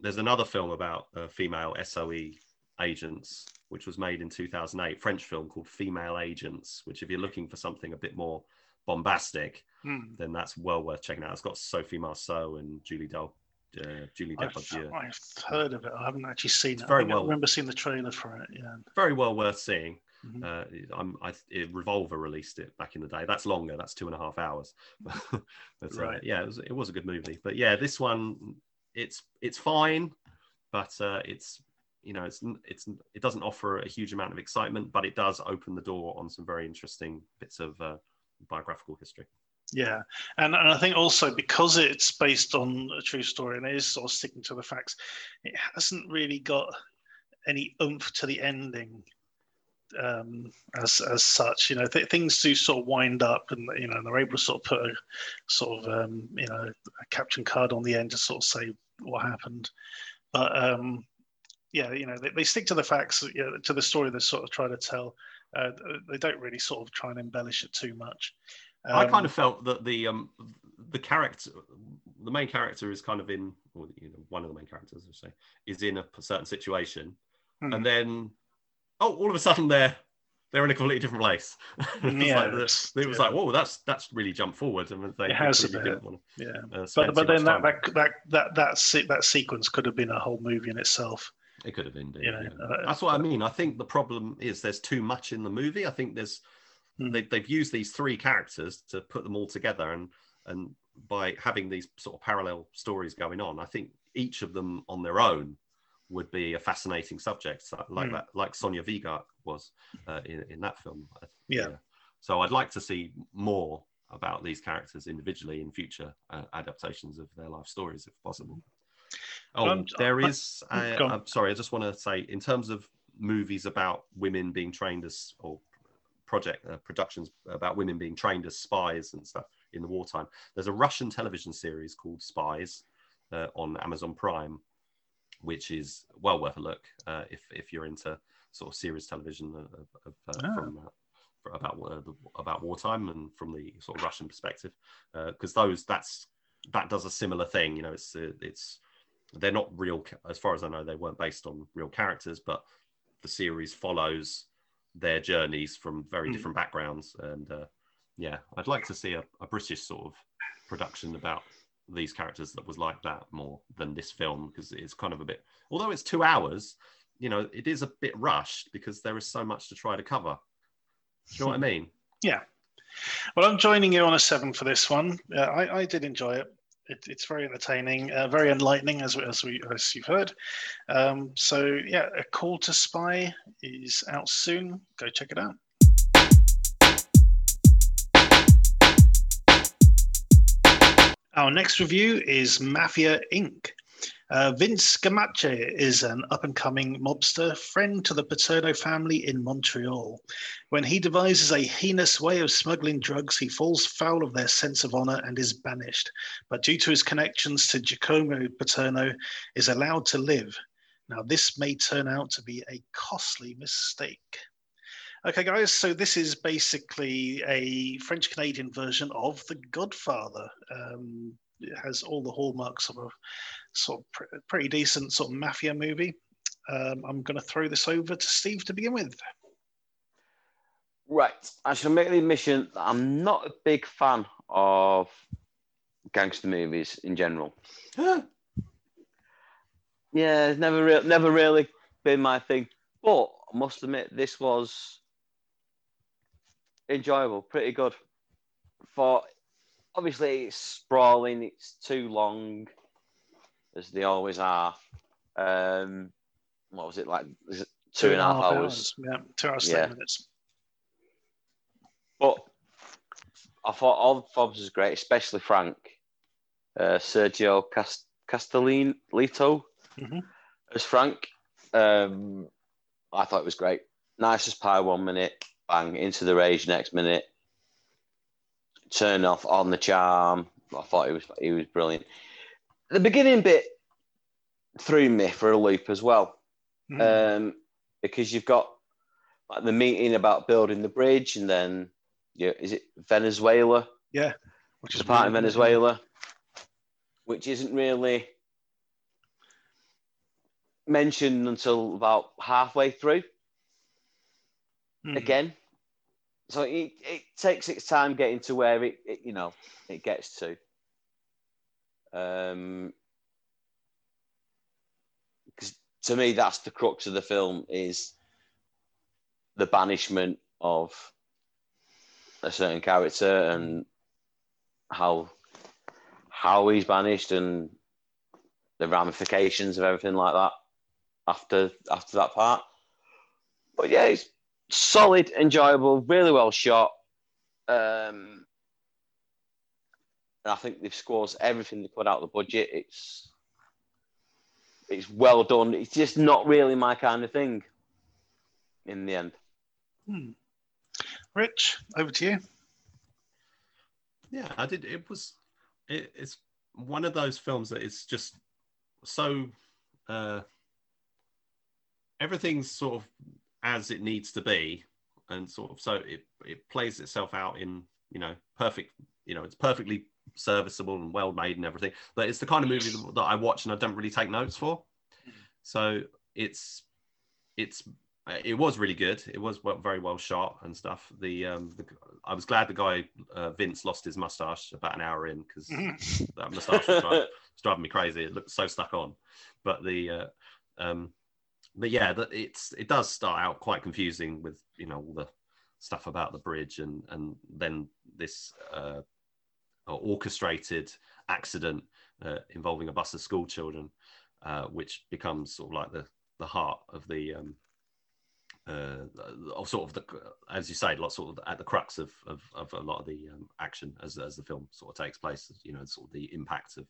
there's another film about female SOE agents which was made in 2008, French film called Female Agents, which if you're looking for something a bit more bombastic, hmm. then that's well worth checking out. It's got Sophie Marceau and Julie Del. Uh, Julie I've, I've heard of it. I haven't actually seen it's it. Very well, I remember seeing the trailer for it. Yeah, very well worth seeing. Mm-hmm. Uh, I'm, I, it, Revolver released it back in the day. That's longer. That's two and a half hours. but uh, right. yeah, it was, it was a good movie. But yeah, this one, it's it's fine, but uh, it's you know, it's it's it doesn't offer a huge amount of excitement, but it does open the door on some very interesting bits of uh, biographical history. Yeah, and, and I think also because it's based on a true story and it is sort of sticking to the facts, it hasn't really got any oomph to the ending um, as as such. You know, th- things do sort of wind up, and you know, and they're able to sort of put a sort of um, you know a caption card on the end to sort of say what happened. But um, yeah, you know, they, they stick to the facts, you know, to the story they sort of try to tell. Uh, they don't really sort of try and embellish it too much. Um, I kind of felt that the um, the character, the main character, is kind of in, or you know, one of the main characters, I say, is in a certain situation, hmm. and then oh, all of a sudden they're they're in a completely different place. yeah, like the, it was yeah. like, whoa, that's that's really jumped forward. And they it has a bit. To, yeah, uh, but but then that, that that that that se- that sequence could have been a whole movie in itself. It could have been. You know, yeah. uh, that's what I mean. I think the problem is there's too much in the movie. I think there's hmm. they, they've used these three characters to put them all together, and and by having these sort of parallel stories going on, I think each of them on their own would be a fascinating subject, like mm. that, like Sonia Vigart was uh, in, in that film. Yeah. So I'd like to see more about these characters individually in future uh, adaptations of their life stories, if possible. Oh, um, there is. I, am sorry, I just want to say, in terms of movies about women being trained as, or project uh, productions about women being trained as spies and stuff in the wartime. There's a Russian television series called Spies uh, on Amazon Prime, which is well worth a look uh, if if you're into sort of series television of, of, uh, oh. from uh, about uh, about wartime and from the sort of Russian perspective, because uh, those that's that does a similar thing. You know, it's uh, it's they're not real as far as I know. They weren't based on real characters, but the series follows their journeys from very mm. different backgrounds. And yeah, I'd like to see a, a British sort of production about these characters that was like that more than this film because it's kind of a bit although it's two hours you know it is a bit rushed because there is so much to try to cover. Do you know what i mean? Yeah. Well i'm joining you on a seven for this one. Uh, I, I did enjoy it, it it's very entertaining uh, very enlightening as, as we as you've heard. Um, so yeah a call to spy is out soon. Go check it out. Our next review is Mafia Inc. Uh, Vince Gamache is an up and coming mobster, friend to the Paterno family in Montreal. When he devises a heinous way of smuggling drugs, he falls foul of their sense of honor and is banished. But due to his connections to Giacomo Paterno, is allowed to live. Now, this may turn out to be a costly mistake. Okay, guys, so this is basically a French Canadian version of The Godfather. Um, it has all the hallmarks of a sort of pr- pretty decent sort of mafia movie. Um, I'm going to throw this over to Steve to begin with. Right, I shall make the admission that I'm not a big fan of gangster movies in general. yeah, it's never re- never really been my thing. But I must admit, this was enjoyable, pretty good. For obviously it's sprawling, it's too long, as they always are. Um, what was it like? It two, two and a half, half hours? hours? Yeah, two hours yeah. ten minutes. But I thought all the performances was great, especially Frank, uh, Sergio Cast- Castellitto mm-hmm. as Frank. Um, I thought it was great. Nice as pie one minute, bang into the rage next minute. Turn off on the charm. I thought he was he was brilliant. The beginning bit threw me for a loop as well, mm. um, because you've got like the meeting about building the bridge, and then yeah, is it Venezuela? Yeah, which is a part in Venezuela, which isn't really mentioned until about halfway through. Mm. Again, so it, it takes its time getting to where it, it you know it gets to. Um, because to me, that's the crux of the film is the banishment of a certain character and how how he's banished and the ramifications of everything like that after after that part. But yeah, it's solid, enjoyable, really well shot. Um, and I think they've scored everything they put out of the budget. It's it's well done. It's just not really my kind of thing. In the end, Hmm. Rich, over to you. Yeah, I did. It was. It, it's one of those films that is just so. Uh, everything's sort of as it needs to be, and sort of so it it plays itself out in you know perfect. You know, it's perfectly serviceable and well made and everything. But it's the kind of movie that, I watch and I don't really take notes for. So it's it's it was really good. It was very well shot and stuff. The, um, the I was glad the guy uh, Vince lost his mustache about an hour in because that mustache was driving, was driving me crazy. It looked so stuck on. But the uh, um, but yeah, that it's it does start out quite confusing with you know all the stuff about the bridge and and then this uh, orchestrated accident uh, involving a bus of school children, uh, which becomes sort of like the the heart of the um, uh, of sort of the as you say, lot sort of at the crux of, of, of a lot of the um, action as as the film sort of takes place. You know, sort of the impact of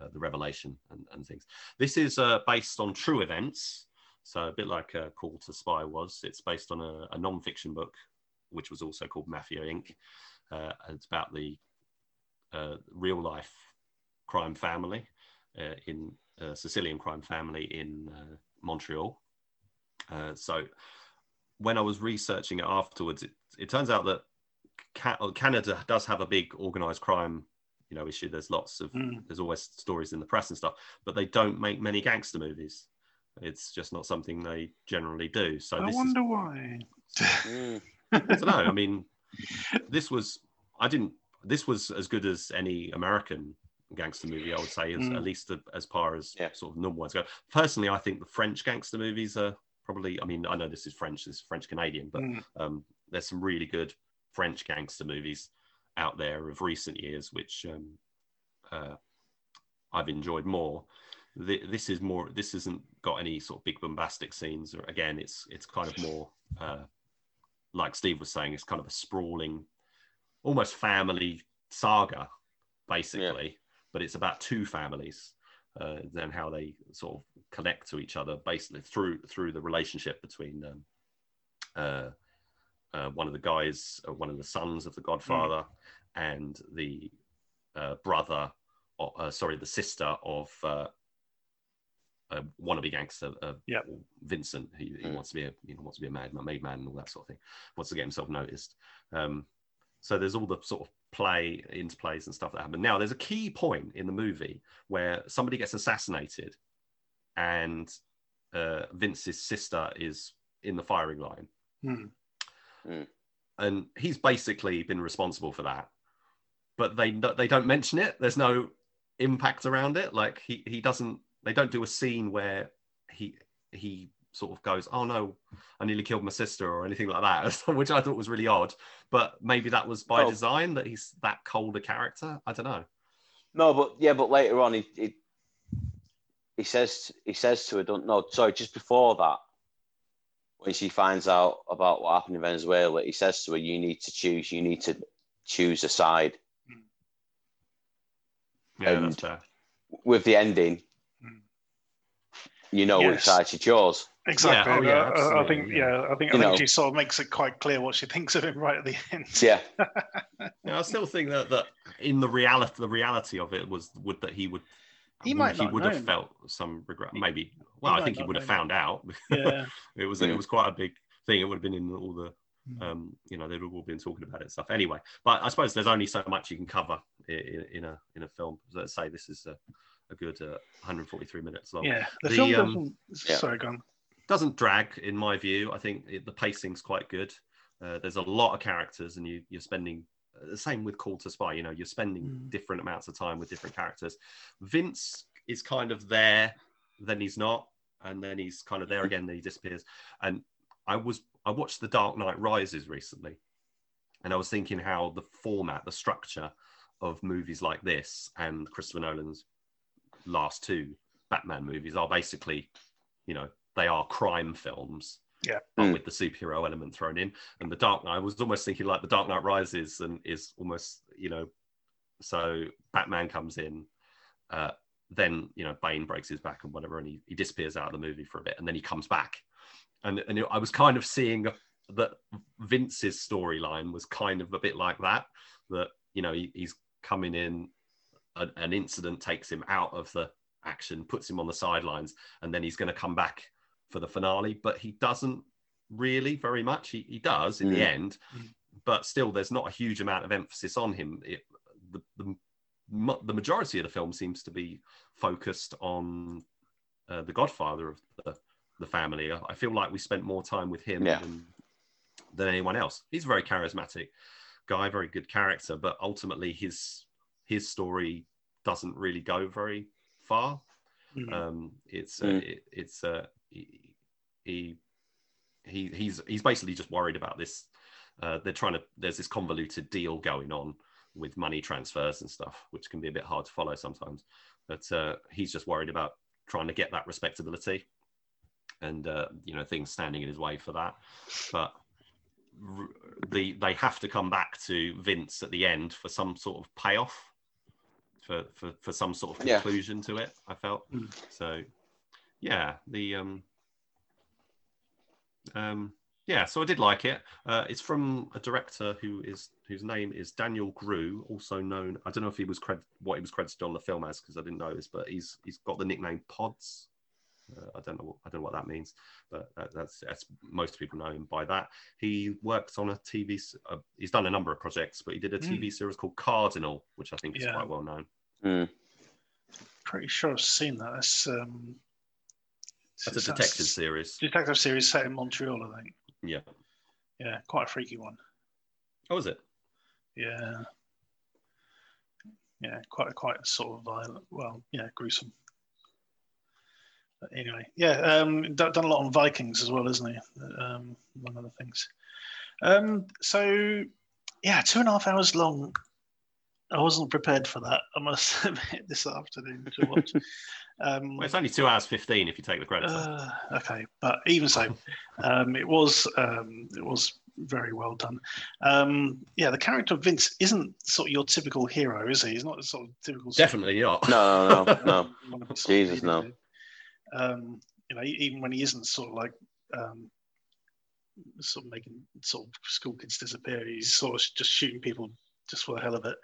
uh, the revelation and, and things. This is uh, based on true events, so a bit like uh, Call to Spy was. It's based on a, a non-fiction book, which was also called Mafia Inc. Uh, it's about the real life crime family uh, in uh, Sicilian crime family in uh, Montreal. Uh, so when I was researching it afterwards, it, it turns out that Canada does have a big organized crime you know issue. There's lots of Mm. there's always stories in the press and stuff, but they don't make many gangster movies. It's just not something they generally do. So I wonder is why. I don't know. I mean, this was I didn't. This was as good as any American gangster movie. I would say, as, Mm. at least as far as Yeah. sort of normal ones go. Personally, I think the French gangster movies are probably. I mean, I know this is French. This is French Canadian, but Mm. um, there's some really good French gangster movies out there of recent years, which um, uh, I've enjoyed more. Th- This is more. This hasn't got any sort of big bombastic scenes. Or again, it's it's kind of more uh, like Steve was saying. It's kind of a sprawling, almost family saga, basically. But it's about two families, uh, then how they sort of connect to each other, basically through through the relationship between um, uh, uh, one of the guys, uh, one of the sons of the Godfather, and the uh, brother, or, uh, sorry, the sister of uh, a wannabe gangster, uh, Yep. Vincent. He, he Mm. wants to be a you know wants to be a mad made man and all that sort of thing. Wants to get himself noticed. Um, so there's all the sort of play interplays and stuff that happen. Now there's a key point in the movie where somebody gets assassinated, and uh, Vince's sister is in the firing line Hmm. and he's basically been responsible for that. But they they don't mention it. There's no impact around it. Like he he doesn't. They don't do a scene where he he sort of goes, "Oh no, I nearly killed my sister" or anything like that, which I thought was really odd. But maybe that was by design that he's that cold a character. I don't know. No, but yeah, but later on, he, he he says he says to her, "Don't no, sorry, just before that, when she finds out about what happened in Venezuela, he says to her, "You need to choose. You need to choose a side." Yeah, And- that's fair. With the ending, Mm. you know which side she chose. Exactly. oh, yeah, Uh, uh, I absolutely, think, yeah. yeah, I think, I You think know. she sort of makes it quite clear what she thinks of him right at the end. Yeah, Yeah, I still think that that in the reality, the reality of it was would that he would. He would- might he would know. have felt some regret. Maybe. Well, I think he would have know. found out. Yeah. it was Yeah. it was quite a big thing. It would have been in all the Mm. um, you know they'd all been talking about it and stuff. Anyway, but I suppose there's only so much you can cover in, in a in a film. Let's say this is a, a good uh, 143 minutes long. Yeah. The, The, film um, doesn't. Yeah. Sorry, go on. Doesn't drag in my view. I think it, the pacing's quite good. Uh, there's a lot of characters, and you you're spending uh, the same with Call to Spy. You know, you're spending Mm. different amounts of time with different characters. Vince is kind of there, then he's not, and then he's kind of there again, then he disappears. And I was I watched The Dark Knight Rises recently, and I was thinking how the format, the structure of movies like this and Christopher Nolan's last two Batman movies are basically, you know, they are crime films Yeah. but Mm. with the superhero element thrown in. And the Dark Knight, I was almost thinking like the Dark Knight Rises, and is almost you know, so Batman comes in, uh, then you know Bane breaks his back and whatever, and he, he disappears out of the movie for a bit, and then he comes back, and and I was kind of seeing that Vince's storyline was kind of a bit like that, that you know he, he's coming in, an, an incident takes him out of the action, puts him on the sidelines, and then he's going to come back for the finale, but he doesn't really very much. He, he does in the Mm. end, Mm. but still, there's not a huge amount of emphasis on him. It, the, the, the majority of the film seems to be focused on uh, the godfather of the, the family. I, I feel like we spent more time with him Yeah. than, than anyone else. He's a very charismatic guy, very good character, but ultimately his his story doesn't really go very far. Mm. Um, it's uh, Mm. it, it's uh, he, he he he's he's basically just worried about this. Uh, they're trying to. There's this convoluted deal going on with money transfers and stuff, which can be a bit hard to follow sometimes. But uh, he's just worried about trying to get that respectability, and uh, you know things standing in his way for that. But r- the they have to come back to Vince at the end for some sort of payoff, for for, for some sort of Yeah. conclusion to it. I felt Mm. so. Yeah, the um, um, yeah. So I did like it. Uh, it's from a director who is whose name is Daniel Grou, also known. I don't know if he was cred- what he was credited on the film as because I didn't know this, but he's he's got the nickname Podz. Uh, I don't know. What, I don't know what that means, but that, that's, that's most people know him by that. He worked on a TV. s- Uh, he's done a number of projects, but he did a TV series called Cardinal, which I think is Yeah. quite well known. Mm. Pretty sure I've seen that. That's um, That's a detective series. detective series set in Montreal, I think. Yeah. Yeah, quite a freaky one. Oh, is it? Yeah. Yeah, quite quite sort of violent. Well, yeah, gruesome. But anyway, yeah, um, done a lot on Vikings as well, isn't he? Um, among other things. Um, so yeah, two and a half hours long. I wasn't prepared for that. I must admit this afternoon to watch. Um, Well, it's only two hours fifteen if you take the credit. uh, okay, but even so, um, it was um, it was very well done. Um, yeah, the character of Vince isn't sort of your typical hero, is he? He's not the sort of typical. Definitely not. No, no, no, no. one of the sort of Jesus, no. Um, you know, even when he isn't sort of like um, sort of making sort of school kids disappear, he's sort of just shooting people just for the hell of it.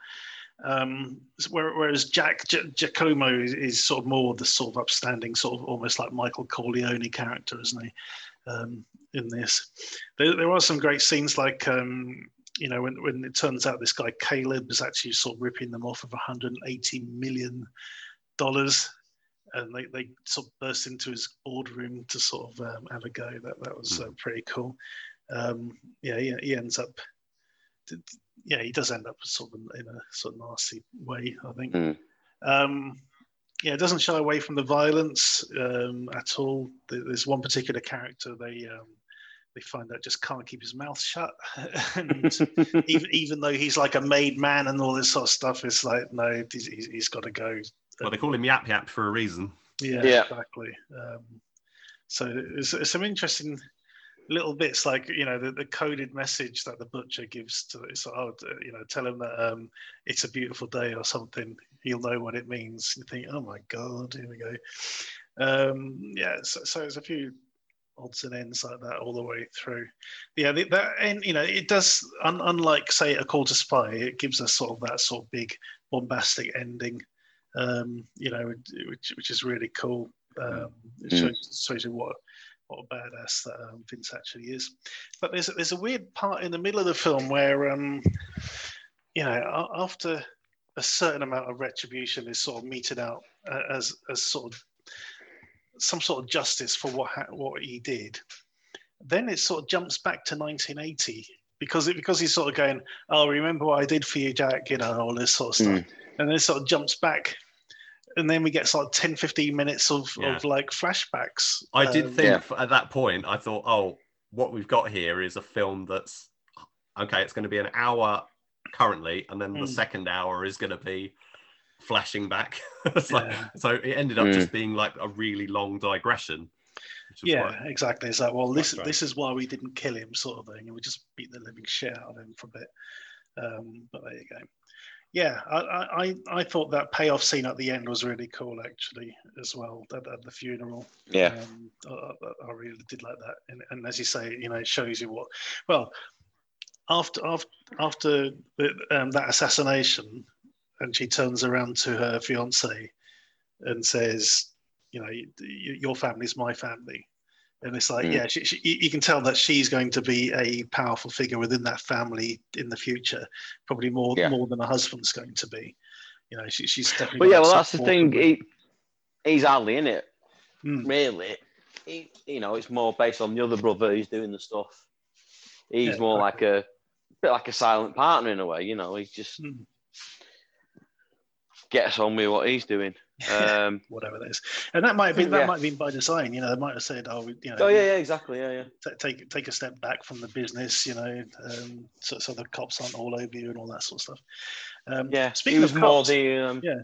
Um, where- whereas Jack J- Giacomo is, is sort of more the sort of upstanding, sort of almost like Michael Corleone character, isn't he? Um, in this, there, there are some great scenes like um, you know when, when it turns out this guy Caleb is actually sort of ripping them off of 180 million dollars, and they, they sort of burst into his boardroom to sort of um, have a go. That that was uh, pretty cool. Um, yeah, he, he ends up. Yeah, he does end up sort of in a sort of nasty way, I think. Mm. Um, yeah, it doesn't shy away from the violence um, at all. There's one particular character they um, they find out just can't keep his mouth shut, and even even though he's like a made man and all this sort of stuff, it's like no, he's, he's, he's got to go. Well, they call him Yap Yap for a reason. Yeah, Yeah. exactly. Um, so there's, there's some interesting little bits, like you know, the, the coded message that the butcher gives to it's like, oh, you know, tell him that um, it's a beautiful day or something. He'll know what it means. You think, oh my god, here we go. Um, yeah, so, so there's a few odds and ends like that all the way through. Yeah, the, that and you know, it does. Un, unlike say a Call to Spy, it gives us sort of that sort of big bombastic ending um, you know, which, which is really cool. Um, it Mm. shows, shows you what what a badass that um, Vince actually is. But there's there's a weird part in the middle of the film where, um, you know, after a certain amount of retribution is sort of meted out uh, as as sort of some sort of justice for what ha- what he did, then it sort of jumps back to 1980 because it because he's sort of going, oh, remember what I did for you, Jack, you know, all this sort of stuff Mm. and then it sort of jumps back and then we get sort of 10 15 minutes of, Yeah. of like flashbacks I did Um, think Yeah. at that point, I thought, oh, what we've got here is a film that's okay. It's going to be an hour currently, and then the Mm. second hour is going to be flashing back. It's like- Yeah. so it ended up Mm. just being like a really long digression, yeah, exactly. It's like, well, this strange. this is why we didn't kill him, sort of thing, and we just beat the living shit out of him for a bit. Um, but there you go. Yeah, I, I, I- thought that payoff scene at the end was really cool, actually, as well. At, at the funeral, Yeah. um, I, I- really did like that. And, and as you say, you know, it shows you what. Well, after after after the, um, that assassination, and she turns around to her fiance and says, "You know, your family's my family." And it's like, Mm. yeah, she, she, you can tell that she's going to be a powerful figure within that family in the future, probably more Yeah. more than her husband's going to be. You know, she, she's definitely. But yeah, well, that's the thing. He, he's hardly in it, Mm. really. He, you know, it's more based on the other brother who's doing the stuff. He's Yeah, more like a bit like a silent partner in a way. You know, he just Mm. gets on with what he's doing. Um, whatever that is. And that might have been that Yeah. might have been by design. You know, they might have said, "Oh, you know, oh yeah, yeah, exactly. Yeah, yeah. t- take take a step back from the business." You know, um, so, so the cops aren't all over you and all that sort of stuff. Um, Yeah, Speaking of cops, the um, yeah.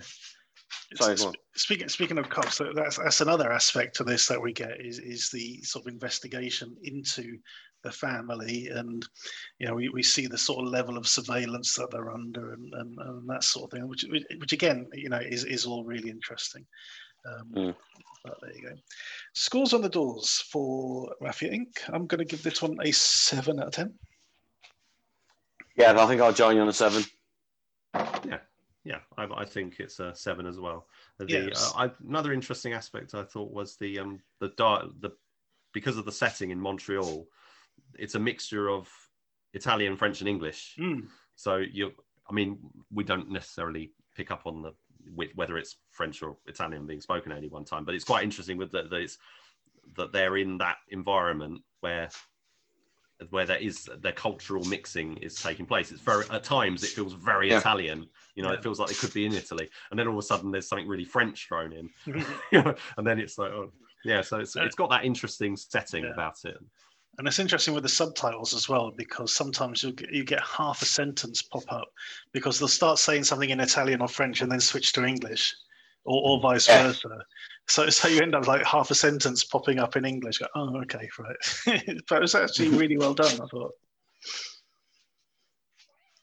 Sorry, S- go on. Speaking speaking of cops, that's that's another aspect to this that we get is is the sort of investigation into the family, and you know we, we see the sort of level of surveillance that they're under and, and, and that sort of thing, which which- which again you know is is all really interesting. Um, Mm. But there you go. Scores on the doors for Mafia Inc. I'm going to give this one a seven out of ten. yeah. I think I'll join you on a seven. Yeah, yeah, I, I think it's a seven as well. The, Yes. uh, I, another interesting aspect I thought was the um the dark the because of the setting in Montreal, it's a mixture of Italian, French, and English. Mm. So you, I mean, we don't necessarily pick up on the whether it's French or Italian being spoken at any one time, but it's quite interesting with that that it's that they're in that environment where where there is their cultural mixing is taking place. It's very at times it feels very Yeah. Italian. You know, Yeah. it feels like it could be in Italy, and then all of a sudden there's something really French thrown in. you know, and then it's like, oh, yeah. So it's it's got that interesting setting Yeah. about it. And it's interesting with the subtitles as well because sometimes you get, you get half a sentence pop up because they'll start saying something in Italian or French and then switch to English, or, or vice Yeah. versa. So so you end up like half a sentence popping up in English. Go, oh, okay, right. but it was actually really well done. I thought.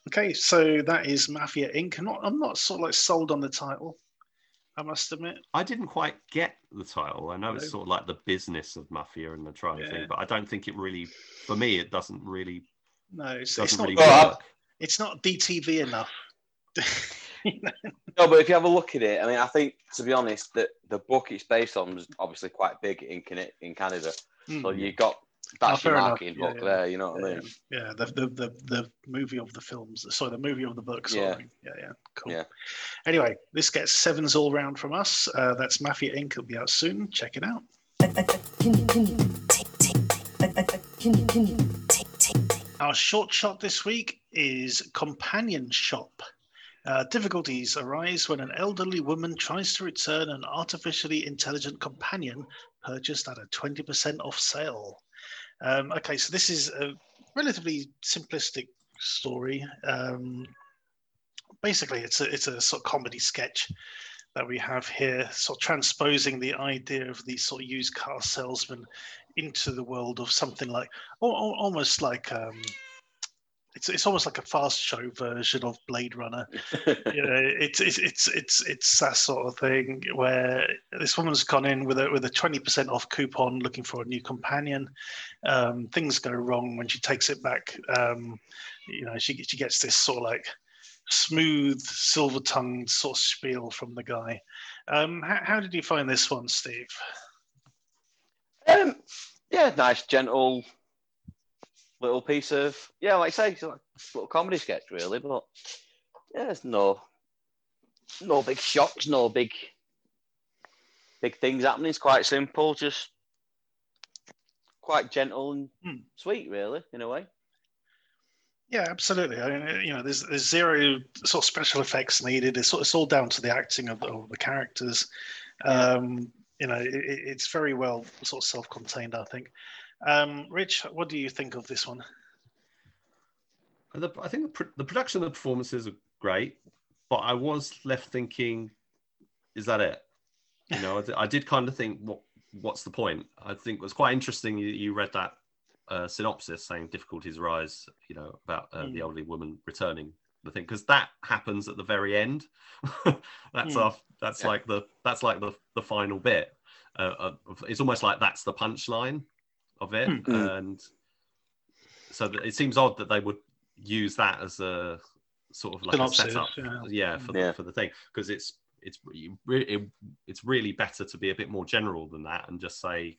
Okay, so that is Mafia Inc. Not, I'm not sort of like sold on the title. I must admit. I didn't quite get the title. I know No. it's sort of like the business of mafia and the trial Yeah. thing, but I don't think it really, for me, it doesn't really No, it's, it's doesn't really Well, work. It's not DTV enough. No, but if you have a look at it, I mean, I think to be honest, that the book it's based on was obviously quite big in in Canada. Hmm. So you got that's Oh, your fair enough. marketing Yeah, book yeah. there. You know what I mean? yeah, the, the the the movie of the films. Sorry, the movie of the books. Yeah. Yeah, yeah, cool. Yeah. Anyway, this gets sevens all round from us. Uh, that's Mafia Inc. It'll be out soon. Check it out. Our short shot this week is Companion Shop. Uh, difficulties arise when an elderly woman tries to return an artificially intelligent companion purchased at a 20% off sale. Um, okay, so this is a relatively simplistic story. Um, basically, it's a, it's a sort of comedy sketch that we have here, sort of transposing the idea of the sort of used car salesman into the world of something like, al- al- almost like, um, it's, it's almost like a fast show version of Blade Runner you know, it's it's it's it's it's that sort of thing where this woman's gone in with a with a twenty percent off coupon, looking for a new companion. Um, things go wrong when she takes it back. Um, you know, she she gets this sort of like smooth, silver tongued sort of spiel from the guy. Um, how, how did you find this one, Steve? Um, yeah, nice, gentle little piece of yeah, like I say, it's like a little comedy sketch really, but yeah, there's no no big shocks, no big big things happening. It's quite simple, just quite gentle and Hmm. sweet, really, in a way. Yeah, absolutely. I mean, you know, there's there's zero sort of special effects needed. It's, sort- it's all down to the acting of the, of the characters. Um, you know, it- it's very well sort of self-contained. I think. Um, Rich, what do you think of this one? I think the, production of the performances are great, but I was left thinking, is that it? You know, I did kind of think, what what's the point? I think it was quite interesting. You, you read that uh, synopsis saying difficulties arise, you know, about uh, mm. the elderly woman returning the thing because that happens at the very end. that's mm. off. That's yeah. like the that's like the the final bit. Uh, of, it's almost like that's the punchline of it, mm. and so it seems odd that they would use that as a sort of like Synopsis, a setup, yeah, yeah for yeah. The, for the thing. Because it's it's it, it's really better to be a bit more general than that and just say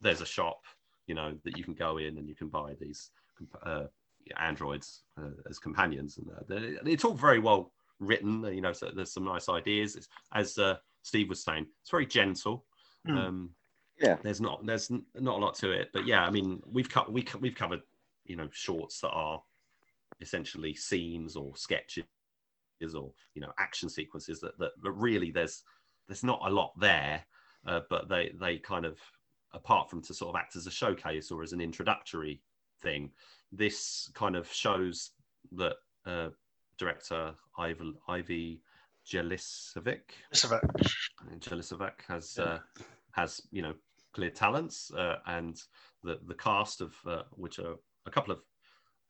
there's a shop you know that you can go in and you can buy these uh, androids uh, as companions. And uh, it's all very well written you know so there's some nice ideas. It's, as uh, steve was saying it's very gentle. Mm. um, yeah. there's not there's not a lot to it. But yeah i mean we've cut we, we've covered you know shorts that are essentially scenes or sketches or you know action sequences that that, that really there's there's not a lot there uh, but they they kind of apart from to sort of act as a showcase or as an introductory thing this kind of shows that uh, director Ivy, Ivy Jelisovic Jelisovic has uh, has you know clear talents uh, and the the cast of uh, which are a couple of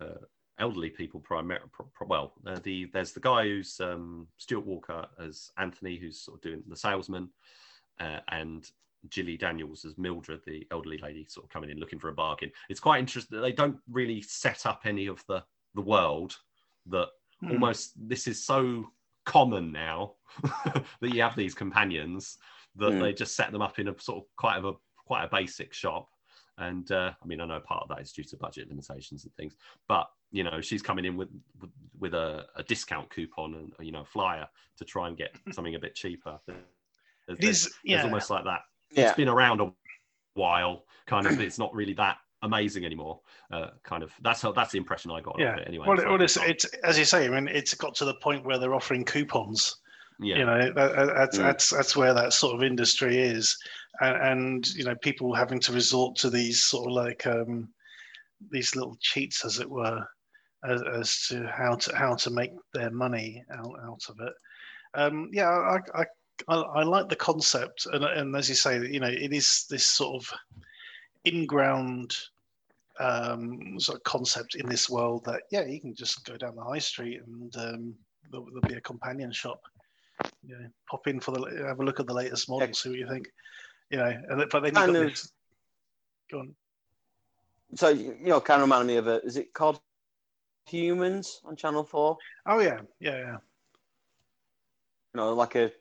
uh, elderly people primarily. Well, uh, the there's the guy who's um, Stuart Walker as Anthony, who's sort of doing the salesman, uh, and Jilly Daniels as Mildred, the elderly lady, sort of coming in looking for a bargain. It's quite interesting. That they don't really set up any of the the world that hmm. almost this is so common now that you have these companions that hmm. they just set them up in a sort of quite of a quite a basic shop and uh, I mean, I know part of that is due to budget limitations and things, but you know, she's coming in with with, with a, a, discount coupon and you know, flyer to try and get something a bit cheaper. There's, it is, yeah. there's almost like that. Yeah. It's been around a while, kind of. it's not really that amazing anymore. Uh, kind of. That's how. That's the impression I got yeah. of it anyway. Well, so well it's, it's as you say. I mean, it's got to the point where they're offering coupons yeah. You know, that, that's, mm. that's that's where that sort of industry is, and, and, you know, people having to resort to these sort of like um, these little cheats, as it were, as, as to how to how to make their money out, out of it. Um, yeah, I, I I, I, like the concept, and, and as you say, you know, it is this sort of in-ground um, sort of concept in this world that yeah, you can just go down the high street and um, there'll, there'll, be a companion shop you know, pop in for the have a look at the latest model, yeah. see what you think. You know, but then you got this. Go on. So you know, kind of reminded me of it. Is it called Humans on Channel Four? Oh yeah, yeah, yeah. You know, like a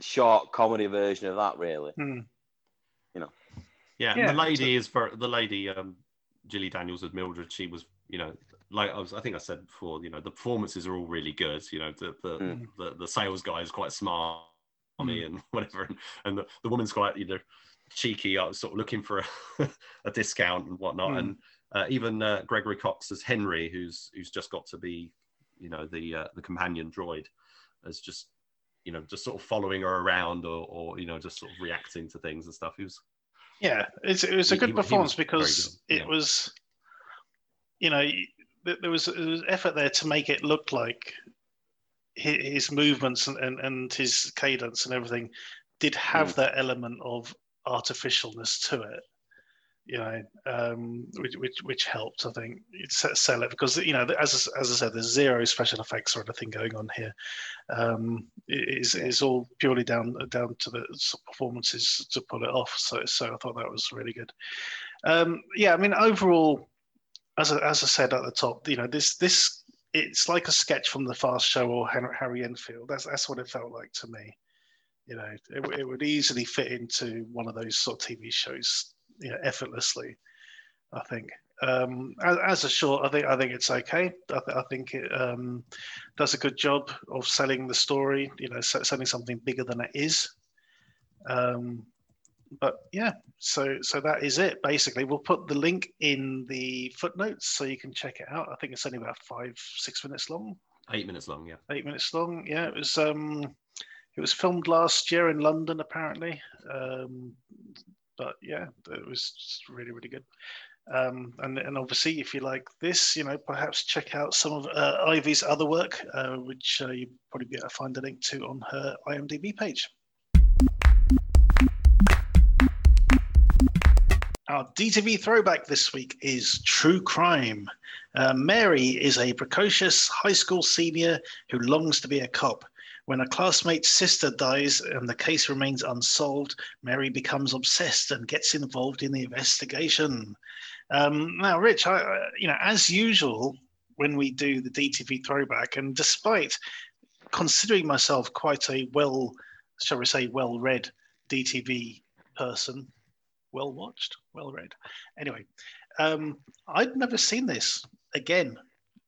short comedy version of that, really. Hmm. You know. Yeah, yeah the lady is for the lady. Um, Jilly Daniels as Mildred. She was, you know, like I was, I think I said before, you know, the performances are all really good. You know, the the, mm. the, the, sales guy is quite smart on me mm. and whatever, and, and the, the woman's quite you know cheeky, I was sort of looking for a, a discount and whatnot, mm. and uh, even uh, Gregory Cox as Henry, who's who's just got to be, you know, the uh, the companion droid, as just you know just sort of following her around or, or you know just sort of reacting to things and stuff. He was yeah, it's, it was a good he, performance he because good. it yeah. was, you know, there was, there was effort there to make it look like his, movements and, and, and, his cadence and everything did have mm. that element of artificialness to it you know, um, which, which, which helped, I think, sell it because you know, as as I said, there's zero special effects or anything going on here. Um, it's, it's all purely down down to the performances to pull it off. So so I thought that was really good. Um, yeah, I mean, overall, as I, as I said at the top, you know, this this it's like a sketch from the Fast Show or Harry Enfield. That's that's what it felt like to me. You know, it, it would easily fit into one of those sort of TV shows you know, effortlessly. I think um, as, as, a short, I think I think it's okay. I, th- I think it um, does a good job of selling the story. You know, selling something bigger than it is. Um, but yeah, so so that is it. Basically, we'll put the link in the footnotes so you can check it out. I think it's only about five six minutes long. Eight minutes long, yeah. Eight minutes long, yeah. It was um, it was filmed last year in London, apparently. Um, but yeah, it was really really good. Um, and, and obviously, if you like this, you know, perhaps check out some of uh, Ivy's other work, uh, which uh, you probably be able to find a link to on her IMDb page. DTV throwback this week is True Crime. Uh, Mary is a precocious high school senior who longs to be a cop. When a classmate's sister dies and the case remains unsolved, Mary becomes obsessed and gets involved in the investigation. Um, now, Rich, I, you know, as usual, when we do the DTV throwback, and despite considering myself quite a well, shall we say, well-read DTV person, well watched, well read. Anyway, um, I'd never seen this again.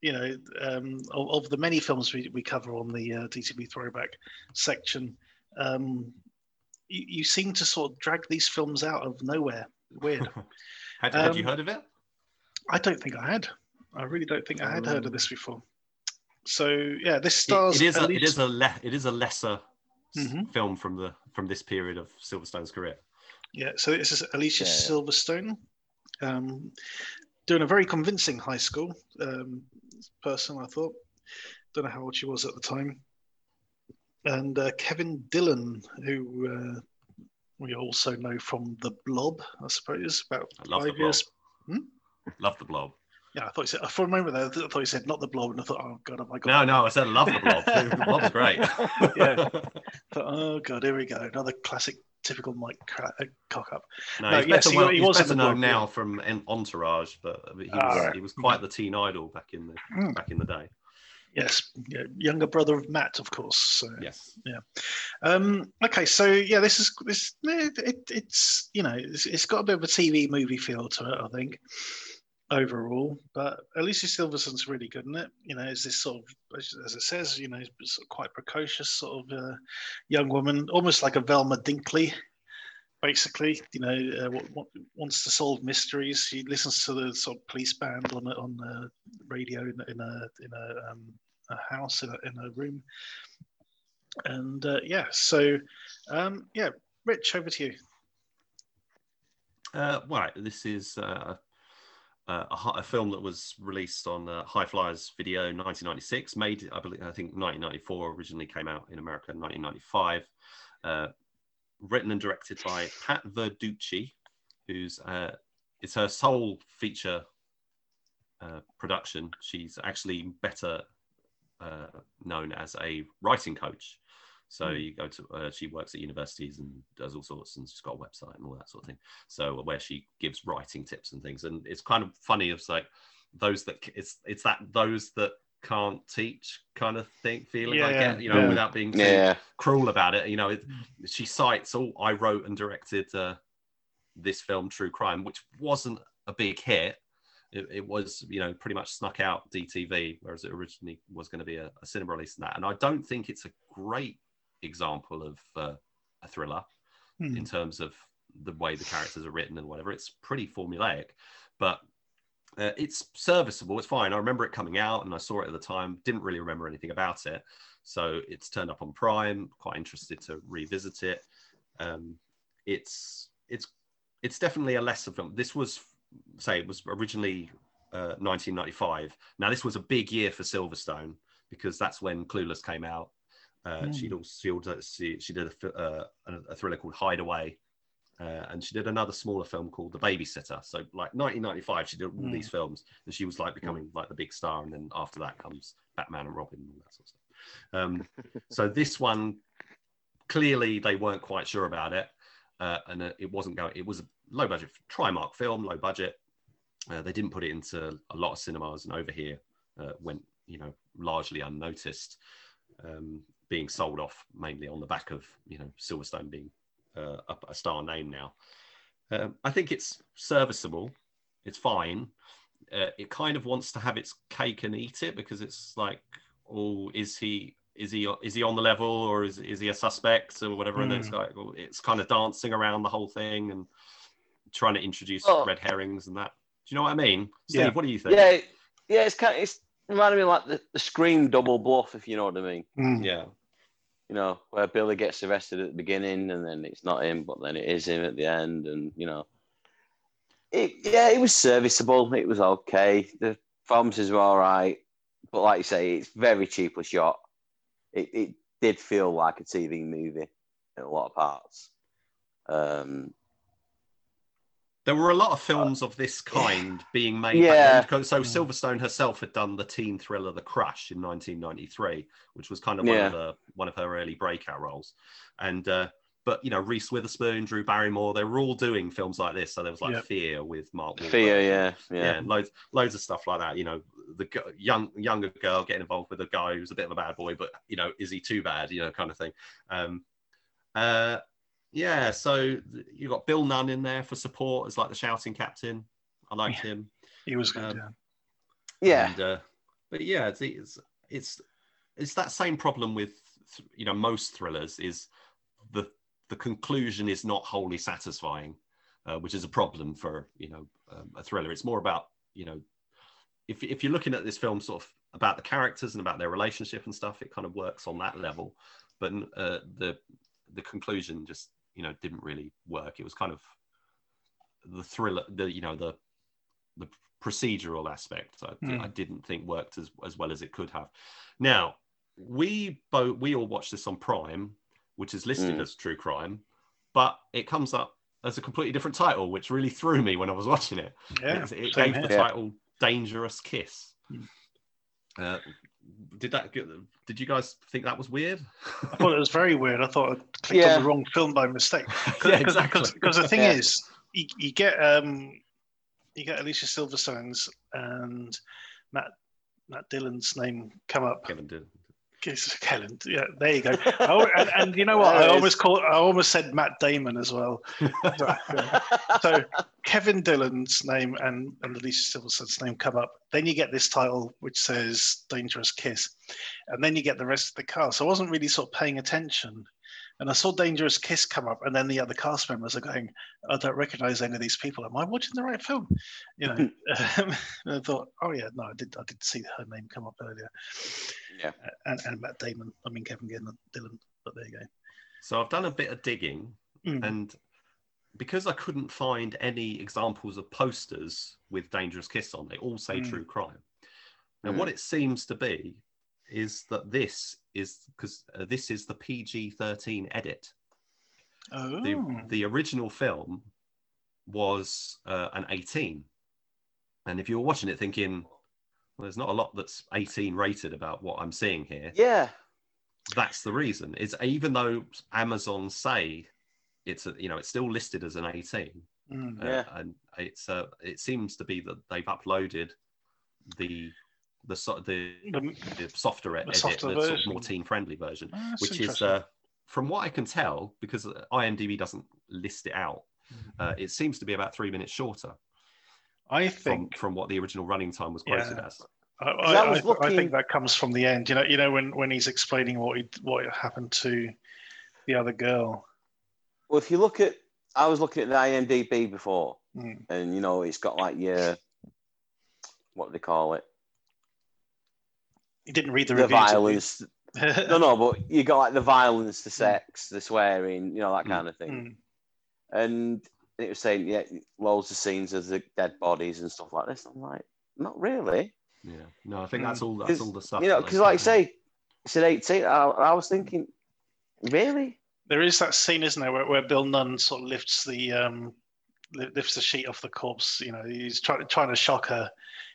You know, um, of, of, the many films we, we cover on the uh, DTV throwback section, um, you, you, seem to sort of drag these films out of nowhere. Weird. had, had you um, heard of it? I don't think I had. I really don't think I had heard of this before. So yeah, this stars. it, it is a, it is a le- it is a lesser mm-hmm. film from the from this period of Silverstone's career. Yeah, so this is Alicia yeah, Silverstone, um, doing a very convincing high school um, person. I thought. Don't know how old she was at the time. And uh, Kevin Dillon, who uh, we also know from The Blob, I suppose, about five years. Hmm? Love The Blob. Yeah, I thought you said. For a moment there, I thought you said not the blob, and I thought, oh god, oh my god. No, no, I said love the blob. the blob's great. yeah. Thought, oh god, here we go, another classic typical Mike cra- uh, cock up. No, no he's yes, better, well, he, he was better known now from Entourage, but he was, right. he was quite the teen idol back in the mm. back in the day. Yes, yeah, younger brother of Matt, of course. So, yes, yeah. Um, okay, so yeah, this is this it, it, it's you know it's, it's got a bit of a TV movie feel to it, I think overall. But Alicia Silverstone's really good in it. You know, is this sort of, as it says, you know, quite precocious sort of uh, young woman, almost like a Velma Dinkley. Basically, you know, uh, wants to solve mysteries. She listens to the sort of police band on on the radio in, in a in a, um, a house in a, in a room. And uh, yeah, so um, yeah, Rich, over to you. Uh, right, this is uh, uh, a, a, film that was released on uh, High Fliers Video 1996, made I believe I think 1994 originally came out in America in 1995, uh, written and directed by Pat Verducci, who's uh, it's her sole feature uh, production. She's actually better uh, known as a writing coach. So mm. you go to, uh, she works at universities and does all sorts, and she's got a website and all that sort of thing. So where she gives writing tips and things, and it's kind of funny. It's like those that it's it's that those that can't teach kind of thing feeling yeah, I get, you know, yeah. without being too yeah. cruel about it. You know, it, she cites, all I wrote and directed uh, this film, True Crime, which wasn't a big hit." It, it, was, you know, pretty much snuck out DTV, whereas it originally was going to be a, a cinema release and that. And I don't think it's a great example of uh, a thriller hmm. in terms of the way the characters are written and whatever. It's pretty formulaic, but uh, it's serviceable. It's fine. I remember it coming out and I saw it at the time. Didn't really remember anything about it. So it's turned up on Prime. Quite interested to revisit it. Um, it's it's it's definitely a lesser film. This was say it was originally uh, 1995. Now this was a big year for Silverstone because that's when Clueless came out uh, mm. She'd also she, also, she, she did a, uh, a, thriller called Hideaway, uh, and she did another smaller film called The Babysitter. So like 1995, she did all mm. these films, and she was like becoming like the big star. And then after that comes Batman and Robin and all that sort of stuff. Um, so this one, clearly they weren't quite sure about it, uh, and uh, it wasn't going. It was a low budget Trimark film, low budget. Uh, they didn't put it into a lot of cinemas, and over here went you know largely unnoticed. Um, being sold off mainly on the back of you know Silverstone being uh, a, a, star name now. Um, I think it's serviceable. It's fine. Uh, it kind of wants to have its cake and eat it because it's like, oh, is he is he is he on the level or is is he a suspect or whatever? Mm. And it's hmm. like well, it's kind of dancing around the whole thing and trying to introduce oh. red herrings and that. Do you know what I mean, Steve? Yeah. What do you think? Yeah, yeah. It's kind of it's reminded me like the, the Scream double bluff, if you know what I mean. Mm. Yeah you know, where Billy gets arrested at the beginning and then it's not him, but then it is him at the end. And, you know, it, yeah, it was serviceable. It was okay. The performances were all right. But like you say, it's very cheaply shot. It, it did feel like a TV movie in a lot of parts. Um, there were a lot of films of this kind being made. Yeah. then. So Mm. Silverstone herself had done the teen thriller The Crush in 1993, which was kind of one Yeah. of the one of her early breakout roles. And uh, but you know Reese Witherspoon, Drew Barrymore, they were all doing films like this. So there was like Yep. Fear with Mark. Wahlberg. Fear, yeah, yeah, yeah. loads loads of stuff like that. You know, the young younger girl getting involved with a guy who's a bit of a bad boy, but you know, is he too bad? You know, kind of thing. Um, uh, yeah, so you got Bill Nunn in there for support as like the shouting captain. I liked him. He was good. Um, yeah. Yeah. And, uh, but yeah, it's, it's it's it's that same problem with you know most thrillers is the the conclusion is not wholly satisfying, uh, which is a problem for you know um, a thriller. It's more about you know if if you're looking at this film sort of about the characters and about their relationship and stuff, it kind of works on that level. But uh, the the conclusion just you know didn't really work. It was kind of the thriller, the you know the the procedural aspect. I, Hmm. I didn't think worked as as well as it could have. Now we both we all watched this on Prime, which is listed Mm. as true crime, but it comes up as a completely different title, which really threw me when I was watching it. Yeah, It, it gave the here. Yeah. title "Dangerous Kiss." Hmm. Uh, did that? get- Did you guys think that was weird? I thought it was very weird. I thought I clicked Yeah. on the wrong film by mistake. yeah, exactly. Because the thing Yeah. is, you, you get um, you get Alicia Silverstone's and Matt Matt Dillon's name come up. Kevin did. Kiss Kellen. Yeah, there you go. Oh, and, and you know what? There I almost called. I almost said Matt Damon as well. So Kevin Dillon's name and, and Alicia Silverstone's name come up. Then you get this title which says Dangerous Kiss. And then you get the rest of the cast. So I wasn't really sort of paying attention. And I saw Dangerous Kiss come up, and then the other cast members are going, I don't recognize any of these people. Am I watching the right film? You know, um, and I thought, oh yeah, no, I did I did see her name come up earlier. Yeah. And, and Matt Damon, I mean Kevin Dillon, Dillon, but there you go. So I've done a bit of digging, Mm. and because I couldn't find any examples of posters with Dangerous Kiss on, they all say Mm. true crime. Now, Mm. what it seems to be is that this is because uh, this is the PG 13 edit. Oh, The, the original film was uh, an 18. And if you were watching it thinking, well, there's not a lot that's 18 rated about what I'm seeing here, yeah. that's the reason. Is even though Amazon say it's a, you know it's still listed as an 18, Mm. uh, Yeah. and it's uh, it seems to be that they've uploaded the the so- the, The- the softer edit, softer the sort of more teen friendly version, Oh, which is uh, from what I can tell because IMDb doesn't list it out. Uh, it seems to be about three minutes shorter I think from what the original running time was quoted Yeah. as. I, I I, was I, I think that comes from the end. You know, you know when, when he's explaining what he, what happened to the other girl. Well, if you look at, I was looking at the IMDb before, Mm. and you know, it's got like your, what do they call it? He didn't read the, The, reviews. violence. no, no, but you got like the violence, the sex, the swearing, you know, that Mm. kind of thing. Mm. And it was saying, yeah, loads of scenes of the dead bodies and stuff like this. I'm like, not really. Yeah, no, I think Mm. that's all. That's all the stuff. You know, because like I say, it's at 18. I, I was thinking, really? There is that scene, isn't there, where, where Bill Nunn sort of lifts the um, lifts the sheet off the corpse. You know, he's trying trying to shock her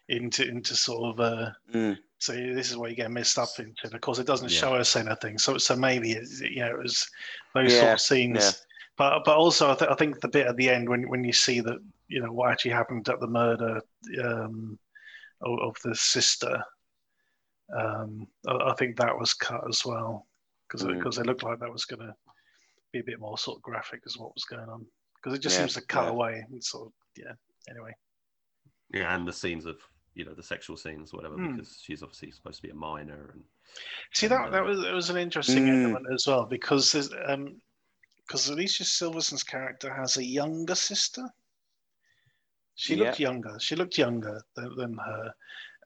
into into sort of. Uh, Mm. So this is where you get messed up into. And of course, it doesn't Yeah. show us anything. So so maybe it, you know it was those sort of scenes. yeah. But but also I, th- I think the bit at the end when when you see that you know what actually happened at the murder um, of, of the sister. Um, I, I think that was cut as well because Mm. because it looked like that was going to be a bit more sort of graphic as what was going on because it just Yeah, seems to cut yeah. away and sort of yeah. Anyway, Yeah, and the scenes of you know the sexual scenes, whatever, Hmm. because she's obviously supposed to be a minor, and see that that was it was an interesting Mm. element as well because there's um because Alicia Silverstone's character has a younger sister. She looked younger. She looked younger than, than her,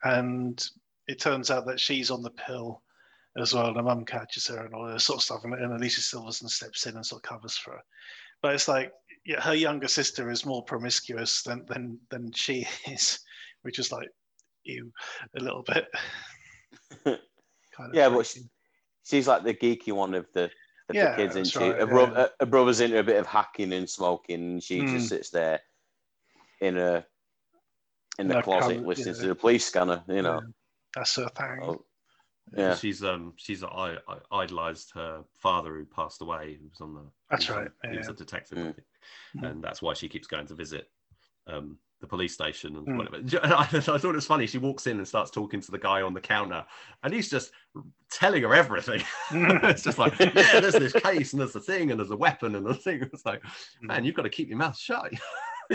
and it turns out that she's on the pill as well. And her mum catches her and all that sort of stuff, and, and Alicia Silverson steps in and sort of covers for her. But it's like yeah, her younger sister is more promiscuous than than than she is, which is like ew a little bit. kind of Yeah, but freaky. She's like the geeky one of the, of Yeah, the kids, isn't she? right, her, bro- yeah. her brother's into a bit of hacking and smoking, and she Mm. just sits there. in a in the No, closet come- listening yeah. to the police scanner. You know. That's her thing. Oh, yeah. She's um she's I, I idolized her father who passed away. Who was on the That's he was on- right, He was a detective, Mm. And that's why she keeps going to visit um the police station and Mm. whatever. I, I thought it was funny. She walks in and starts talking to the guy on the counter, and he's just telling her everything. it's just like, yeah, there's this case, and there's a thing, and there's a weapon, and the thing. It's like, man, you've got to keep your mouth shut. you.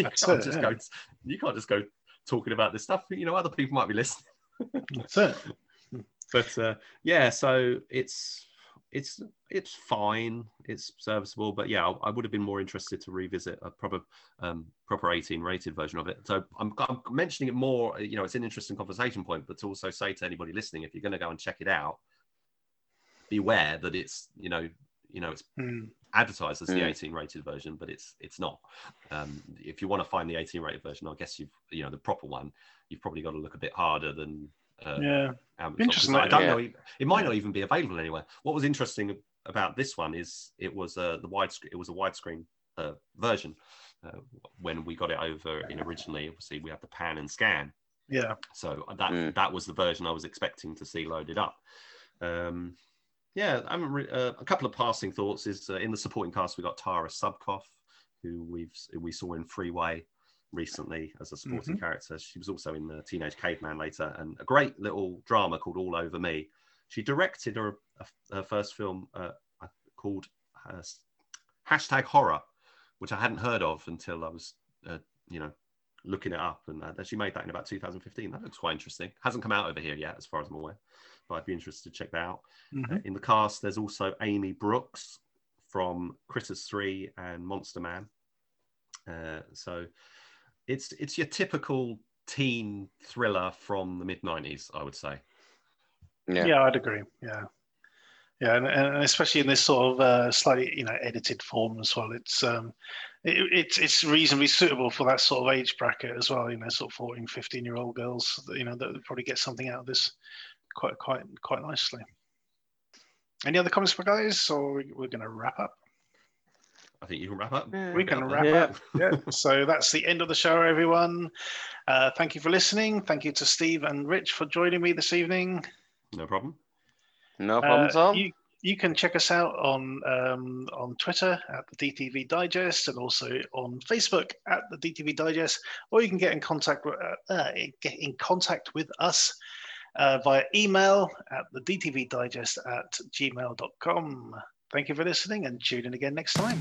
That's can't it, just yeah. go. You can't just go talking about this stuff. You know, other people might be listening. That's it. but uh, yeah, so it's it's it's fine, it's serviceable, but yeah, I, I would have been more interested to revisit a proper um, proper 18 rated version of it. So I'm, I'm mentioning it more. You know, it's an interesting conversation point, but to also say to anybody listening, if you're going to go and check it out, beware that it's you know you know it's Mm. advertised as the Mm. 18 rated version, but it's it's not. Um, if you want to find the 18 rated version, I guess you've you know the proper one, you've probably got to look a bit harder than uh, Yeah. Amazon, 'cause Interesting, I don't yeah. know. It might not even be available anywhere. What was interesting about this one is it was uh, the widescreen. It was a widescreen uh, version. Uh, when we got it over in originally, obviously we had the pan and scan. Yeah. So that Mm. that was the version I was expecting to see loaded up. Um, yeah, I haven't re- uh, a couple of passing thoughts is uh, in the supporting cast we got Tara Subkoff, who we've we saw in Freeway recently as a supporting character. She was also in the Teenage Caveman later, and a great little drama called All Over Me. She directed her, her first film uh, called uh, hashtag Horror, which I hadn't heard of until I was, uh, you know, looking it up, and uh, she made that in about 2015. That looks quite interesting. Hasn't come out over here yet, as far as I'm aware, but I'd be interested to check that out. Mhm. Uh, in the cast, there's also Aimee Brooks from Critters 3 and Monster Man. Uh, so it's it's your typical teen thriller from the mid 90s, I would say. Yeah. Yeah, I'd agree. Yeah, yeah, and, and especially in this sort of uh, slightly you know edited form as well. It's um, it, it's it's reasonably suitable for that sort of age bracket as well. You know, sort of 14, 15 year old girls. You know, that probably get something out of this quite quite quite nicely. Any other comments for guys, or we're going to wrap up? I think you can wrap up. We can wrap Yeah. up. Yeah. so that's the end of the show, everyone. Uh, thank you for listening. Thank you to Steve and Rich for joining me this evening. No problem. No problem, Uh, Tom. You, you can check us out on um, on Twitter at the DTV Digest and also on Facebook at the DTV Digest, or you can get in contact with, uh, uh, get in contact with us uh, via email at the DTV Digest at gmail.com. Thank you for listening and tune in again next time.